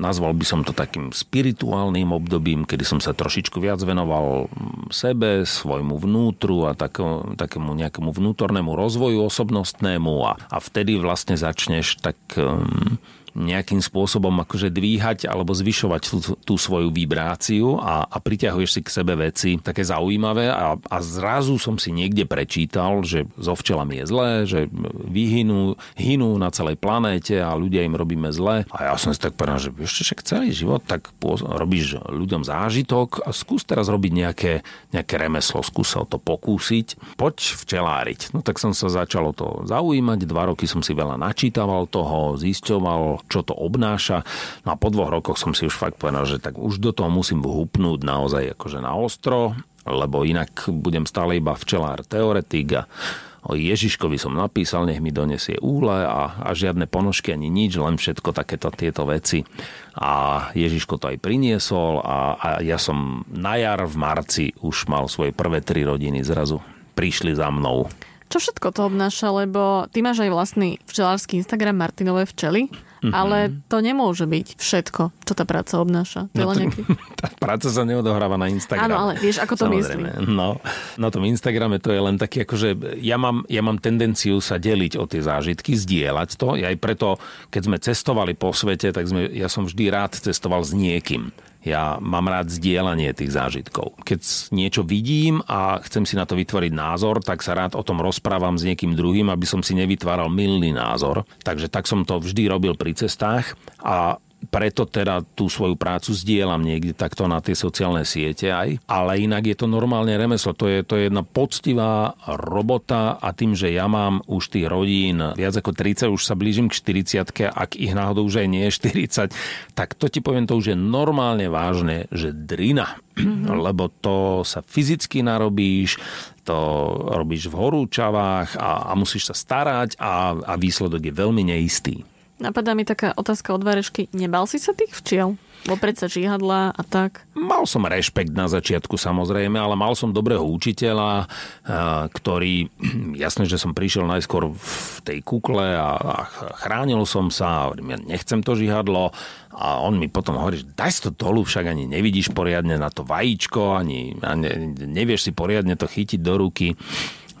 nazval by som to takým spirituálnym obdobím, kedy som sa trošičku viac venoval sebe, svojmu vnútru a tako, takému nejakému vnútornému rozvoju osobnostnému a, a vtedy vlastne začneš tak um, nejakým spôsobom akože dvíhať alebo zvyšovať tú, tú svoju vibráciu a, a priťahuješ si k sebe veci také zaujímavé a, a zrazu som si niekde prečítal, že so včelami je zlé, že vyhynú, hynú na celej planéte a ľudia im robíme zle. A ja som si tak povedal, že ešte však celý život tak robíš ľuďom zážitok a skús teraz robiť nejaké, nejaké remeslo, skús sa o to pokúsiť. Poď včeláriť. No tak som sa začal o to zaujímať, dva roky som si veľa načítaval toho, zisťoval, čo to obnáša. No a po dvoch rokoch som si už fakt povedal, že tak už do toho musím vhupnúť naozaj akože na ostro, lebo inak budem stále iba včelár teoretik a o Ježiškovi som napísal, nech mi donesie úle a, a žiadne ponožky ani nič, len všetko takéto tieto veci. A Ježiško to aj priniesol a, a ja som na jar v marci už mal svoje prvé tri rodiny zrazu prišli za mnou. Čo všetko to obnáša, lebo ty máš aj vlastný včelársky Instagram Martinové včely Mm-hmm. Ale to nemôže byť všetko, čo tá práca obnáša. To no to, nejaký... Tá práca sa neodohráva na Instagrame. Áno, ale vieš, ako to Samozrejme. myslím. No, na tom Instagrame to je len taký, akože ja mám, ja mám tendenciu sa deliť o tie zážitky, zdieľať to. Ja aj preto, keď sme cestovali po svete, tak sme, ja som vždy rád cestoval s niekým. Ja mám rád zdieľanie tých zážitkov. Keď niečo vidím a chcem si na to vytvoriť názor, tak sa rád o tom rozprávam s niekým druhým, aby som si nevytváral milný názor. Takže tak som to vždy robil pri cestách a preto teda tú svoju prácu zdieľam niekde takto na tie sociálne siete aj. Ale inak je to normálne remeslo. To je, to je jedna poctivá robota a tým, že ja mám už tých rodín viac ako 30, už sa blížim k 40 ak ich náhodou už aj nie je 40, tak to ti poviem, to už je normálne vážne, že drina. Mm-hmm. Lebo to sa fyzicky narobíš, to robíš v horúčavách a, a musíš sa starať a, a výsledok je veľmi neistý. Napadá mi taká otázka od Varešky. Nebal si sa tých včiel? Bo predsa žihadla a tak. Mal som rešpekt na začiatku samozrejme, ale mal som dobrého učiteľa, ktorý, jasné, že som prišiel najskôr v tej kukle a, a chránil som sa, hovorím, ja nechcem to žihadlo a on mi potom hovorí, že daj si to dolu, však ani nevidíš poriadne na to vajíčko, ani, ani nevieš si poriadne to chytiť do ruky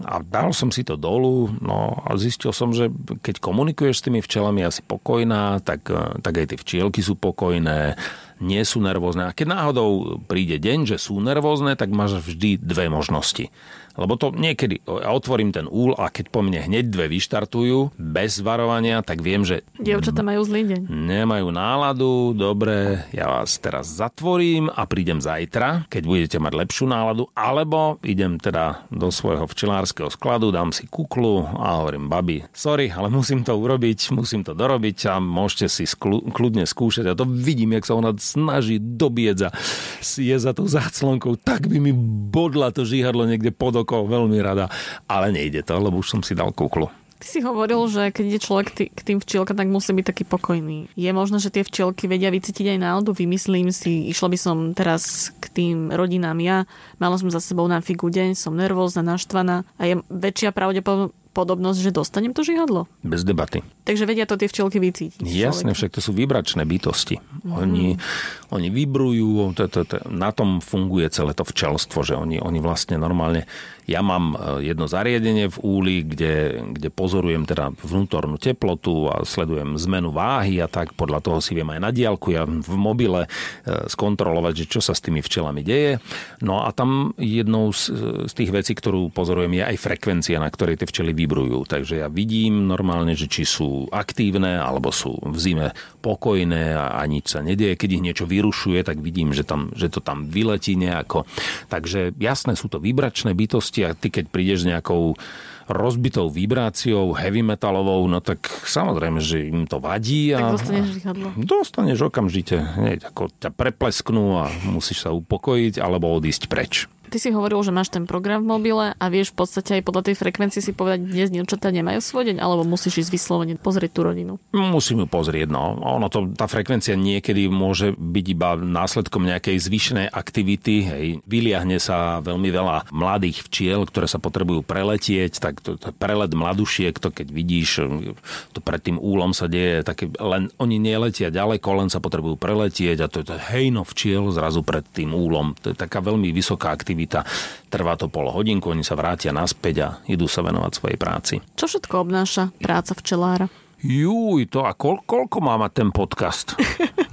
a dal som si to dolu no a zistil som, že keď komunikuješ s tými včelami asi pokojná, tak, eh, tak aj tie včielky sú pokojné, nie sú nervózne. A keď náhodou príde deň, že sú nervózne, tak máš vždy dve možnosti lebo to niekedy, ja otvorím ten úl a keď po mne hneď dve vyštartujú, bez varovania, tak viem, že... Dievčatá majú zlý deň. Nemajú náladu, dobre, ja vás teraz zatvorím a prídem zajtra, keď budete mať lepšiu náladu, alebo idem teda do svojho včelárskeho skladu, dám si kuklu a hovorím, babi, sorry, ale musím to urobiť, musím to dorobiť a môžete si sklu, kľudne skúšať. A to vidím, jak sa ona snaží dobieť a je za tou záclonkou, tak by mi bodla to žihadlo niekde pod rokov veľmi rada, ale nejde to, lebo už som si dal kuklu. Ty si hovoril, že keď ide človek k tým včielkam, tak musí byť taký pokojný. Je možné, že tie včielky vedia vycítiť aj náladu? Vymyslím si, išla by som teraz k tým rodinám ja, mala som za sebou na figu deň, som nervózna, naštvaná a je väčšia pravdepodobnosť podobnosť, že dostanem to žihadlo? Bez debaty. Takže vedia to tie včielky vycítiť. Jasne, však to sú vibračné bytosti. Mm. Oni, oni vibrujú, to, to, to, na tom funguje celé to včelstvo, že oni, oni vlastne normálne ja mám e, jedno zariadenie v úli, kde, kde pozorujem teda vnútornú teplotu a sledujem zmenu váhy a tak podľa toho si viem aj na diálku ja v mobile e, skontrolovať, že čo sa s tými včelami deje. No a tam jednou z, z tých vecí, ktorú pozorujem, je aj frekvencia, na ktorej tie včely vibrujú. Takže ja vidím normálne, že či sú aktívne alebo sú v zime pokojné a, a nič sa nedieje. Keď ich niečo vyrušuje, tak vidím, že, tam, že to tam vyletí nejako. Takže jasné, sú to vibračné bytosti, a ty keď prídeš s nejakou rozbitou vibráciou, heavy metalovou, no tak samozrejme, že im to vadí. A, tak dostaneš žihadlo. Dostaneš okamžite. Nie, ako ťa preplesknú a musíš sa upokojiť alebo odísť preč. Ty si hovoril, že máš ten program v mobile a vieš v podstate aj podľa tej frekvencie si povedať, dnes dievčatá nemajú svoj deň, alebo musíš ísť vyslovene pozrieť tú rodinu? Musím ju pozrieť, no. Ono to, tá frekvencia niekedy môže byť iba následkom nejakej zvyšnej aktivity. Hej. Vyliahne sa veľmi veľa mladých včiel, ktoré sa potrebujú preletieť, tak to, to prelet mladušiek, to keď vidíš, to pred tým úlom sa deje, také, len oni neletia ďaleko, len sa potrebujú preletieť a to je to hejno včiel zrazu pred tým úlom. To je taká veľmi vysoká aktivita aktivita. Trvá to pol hodinku, oni sa vrátia naspäť a idú sa venovať svojej práci. Čo všetko obnáša práca včelára? Juj, to a kol, koľko má mať ten podcast?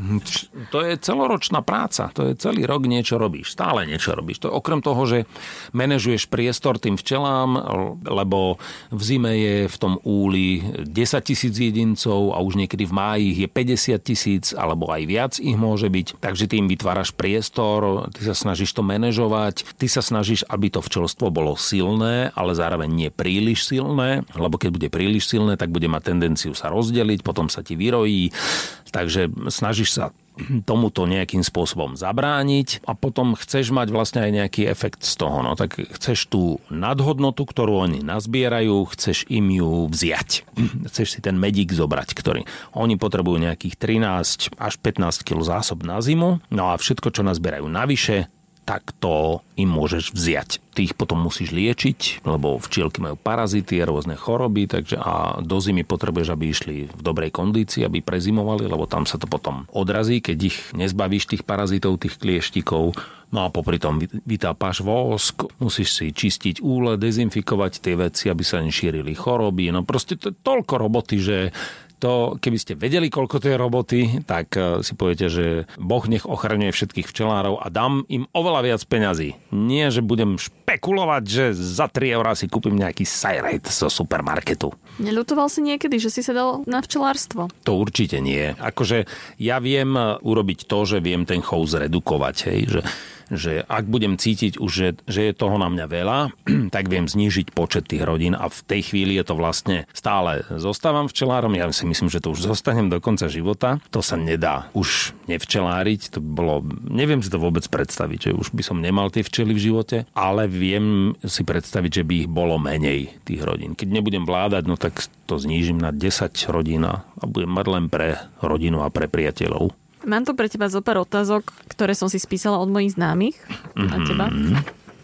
to je celoročná práca, to je celý rok niečo robíš, stále niečo robíš. To okrem toho, že manažuješ priestor tým včelám, lebo v zime je v tom úli 10 tisíc jedincov a už niekedy v máji je 50 tisíc alebo aj viac ich môže byť. Takže tým vytváraš priestor, ty sa snažíš to manažovať, ty sa snažíš, aby to včelstvo bolo silné, ale zároveň nie príliš silné, lebo keď bude príliš silné, tak bude mať tendenciu sa rozdeliť, potom sa ti vyrojí. Takže snažíš sa tomuto nejakým spôsobom zabrániť a potom chceš mať vlastne aj nejaký efekt z toho. No tak chceš tú nadhodnotu, ktorú oni nazbierajú, chceš im ju vziať. Chceš si ten medík zobrať, ktorý oni potrebujú nejakých 13 až 15 kg zásob na zimu, no a všetko, čo nazbierajú navyše, tak to im môžeš vziať. Ty ich potom musíš liečiť, lebo včielky majú parazity a rôzne choroby, takže a do zimy potrebuješ, aby išli v dobrej kondícii, aby prezimovali, lebo tam sa to potom odrazí, keď ich nezbavíš tých parazitov, tých klieštikov. No a popri tom vytápáš vosk, musíš si čistiť úle, dezinfikovať tie veci, aby sa nešírili choroby. No proste to je toľko roboty, že To, keby ste vedeli, koľko to je roboty, tak eh, si poviete, že Boh nech ochraňuje všetkých včelárov a dám im oveľa viac peňazí. Nie, že budem špekulovať, že za 3 eurá si kúpim nejaký sajrejt zo supermarketu. Neľutoval si niekedy, že si sedel na včelárstvo? To určite nie. Akože ja viem eh, urobiť to, že viem ten chov zredukovať, hej, že že ak budem cítiť už, že, že je toho na mňa veľa, tak viem znížiť počet tých rodín a v tej chvíli je to vlastne stále zostávam včelárom, ja si myslím, že to už zostanem do konca života. To sa nedá už nevčeláriť, to bolo, neviem si to vôbec predstaviť, že už by som nemal tie včely v živote, ale viem si predstaviť, že by ich bolo menej tých rodín. Keď nebudem vládať, no tak to znížim na 10 rodín a budem mať len pre rodinu a pre priateľov. Mám tu pre teba zo pár otázok, ktoré som si spísala od mojich známych. Mm-hmm. A teba?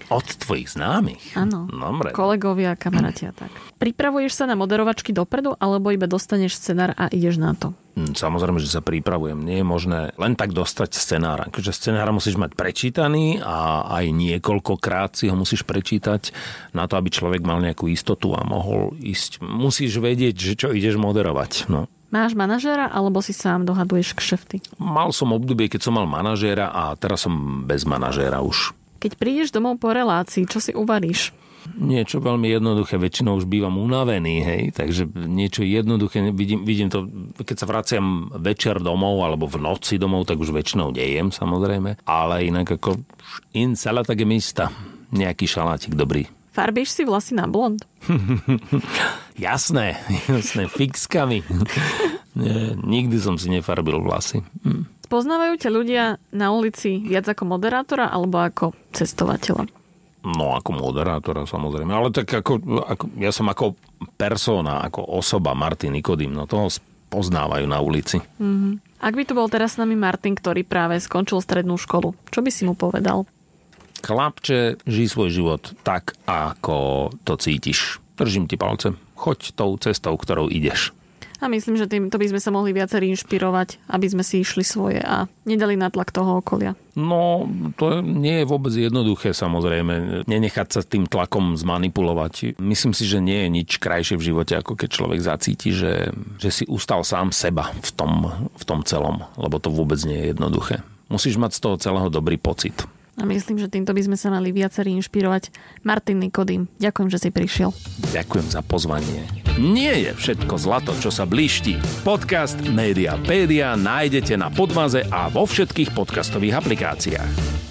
Od tvojich známych? Áno. Dobre. Kolegovia, kamaráti a tak. Pripravuješ sa na moderovačky dopredu, alebo iba dostaneš scenár a ideš na to? Hm, samozrejme, že sa pripravujem. Nie je možné len tak dostať scenár. Akože scenár musíš mať prečítaný a aj niekoľkokrát si ho musíš prečítať na to, aby človek mal nejakú istotu a mohol ísť. Musíš vedieť, že čo ideš moderovať. No. Máš manažéra alebo si sám dohaduješ kšefty? Mal som obdobie, keď som mal manažéra a teraz som bez manažéra už. Keď prídeš domov po relácii, čo si uvaríš? Niečo veľmi jednoduché, väčšinou už bývam unavený, hej, takže niečo jednoduché, vidím, vidím to, keď sa vraciam večer domov alebo v noci domov, tak už väčšinou dejem samozrejme, ale inak ako insalata mista, nejaký šalátik dobrý. Farbíš si vlasy na blond? jasné, jasné, fixkami. Nie, nikdy som si nefarbil vlasy. Hm. Poznávajú ťa ľudia na ulici viac ako moderátora alebo ako cestovateľa? No, ako moderátora samozrejme, ale tak ako, ako ja som ako persona, ako osoba Martin Nikodým, no toho poznávajú na ulici. Mm-hmm. Ak by tu bol teraz s nami Martin, ktorý práve skončil strednú školu, čo by si mu povedal? Chlapče, žij svoj život tak, ako to cítiš. Držím ti palce. Choď tou cestou, ktorou ideš. A myslím, že týmto by sme sa mohli viacerí inšpirovať, aby sme si išli svoje a nedali natlak toho okolia. No, to nie je vôbec jednoduché samozrejme. Nenechať sa tým tlakom zmanipulovať. Myslím si, že nie je nič krajšie v živote, ako keď človek zacíti, že, že si ustal sám seba v tom, v tom celom, lebo to vôbec nie je jednoduché. Musíš mať z toho celého dobrý pocit. A myslím, že týmto by sme sa mali viacerí inšpirovať. Martin Nikodým, ďakujem, že si prišiel. Ďakujem za pozvanie. Nie je všetko zlato, čo sa blíšti. Podcast Mediapédia nájdete na Podmaze a vo všetkých podcastových aplikáciách.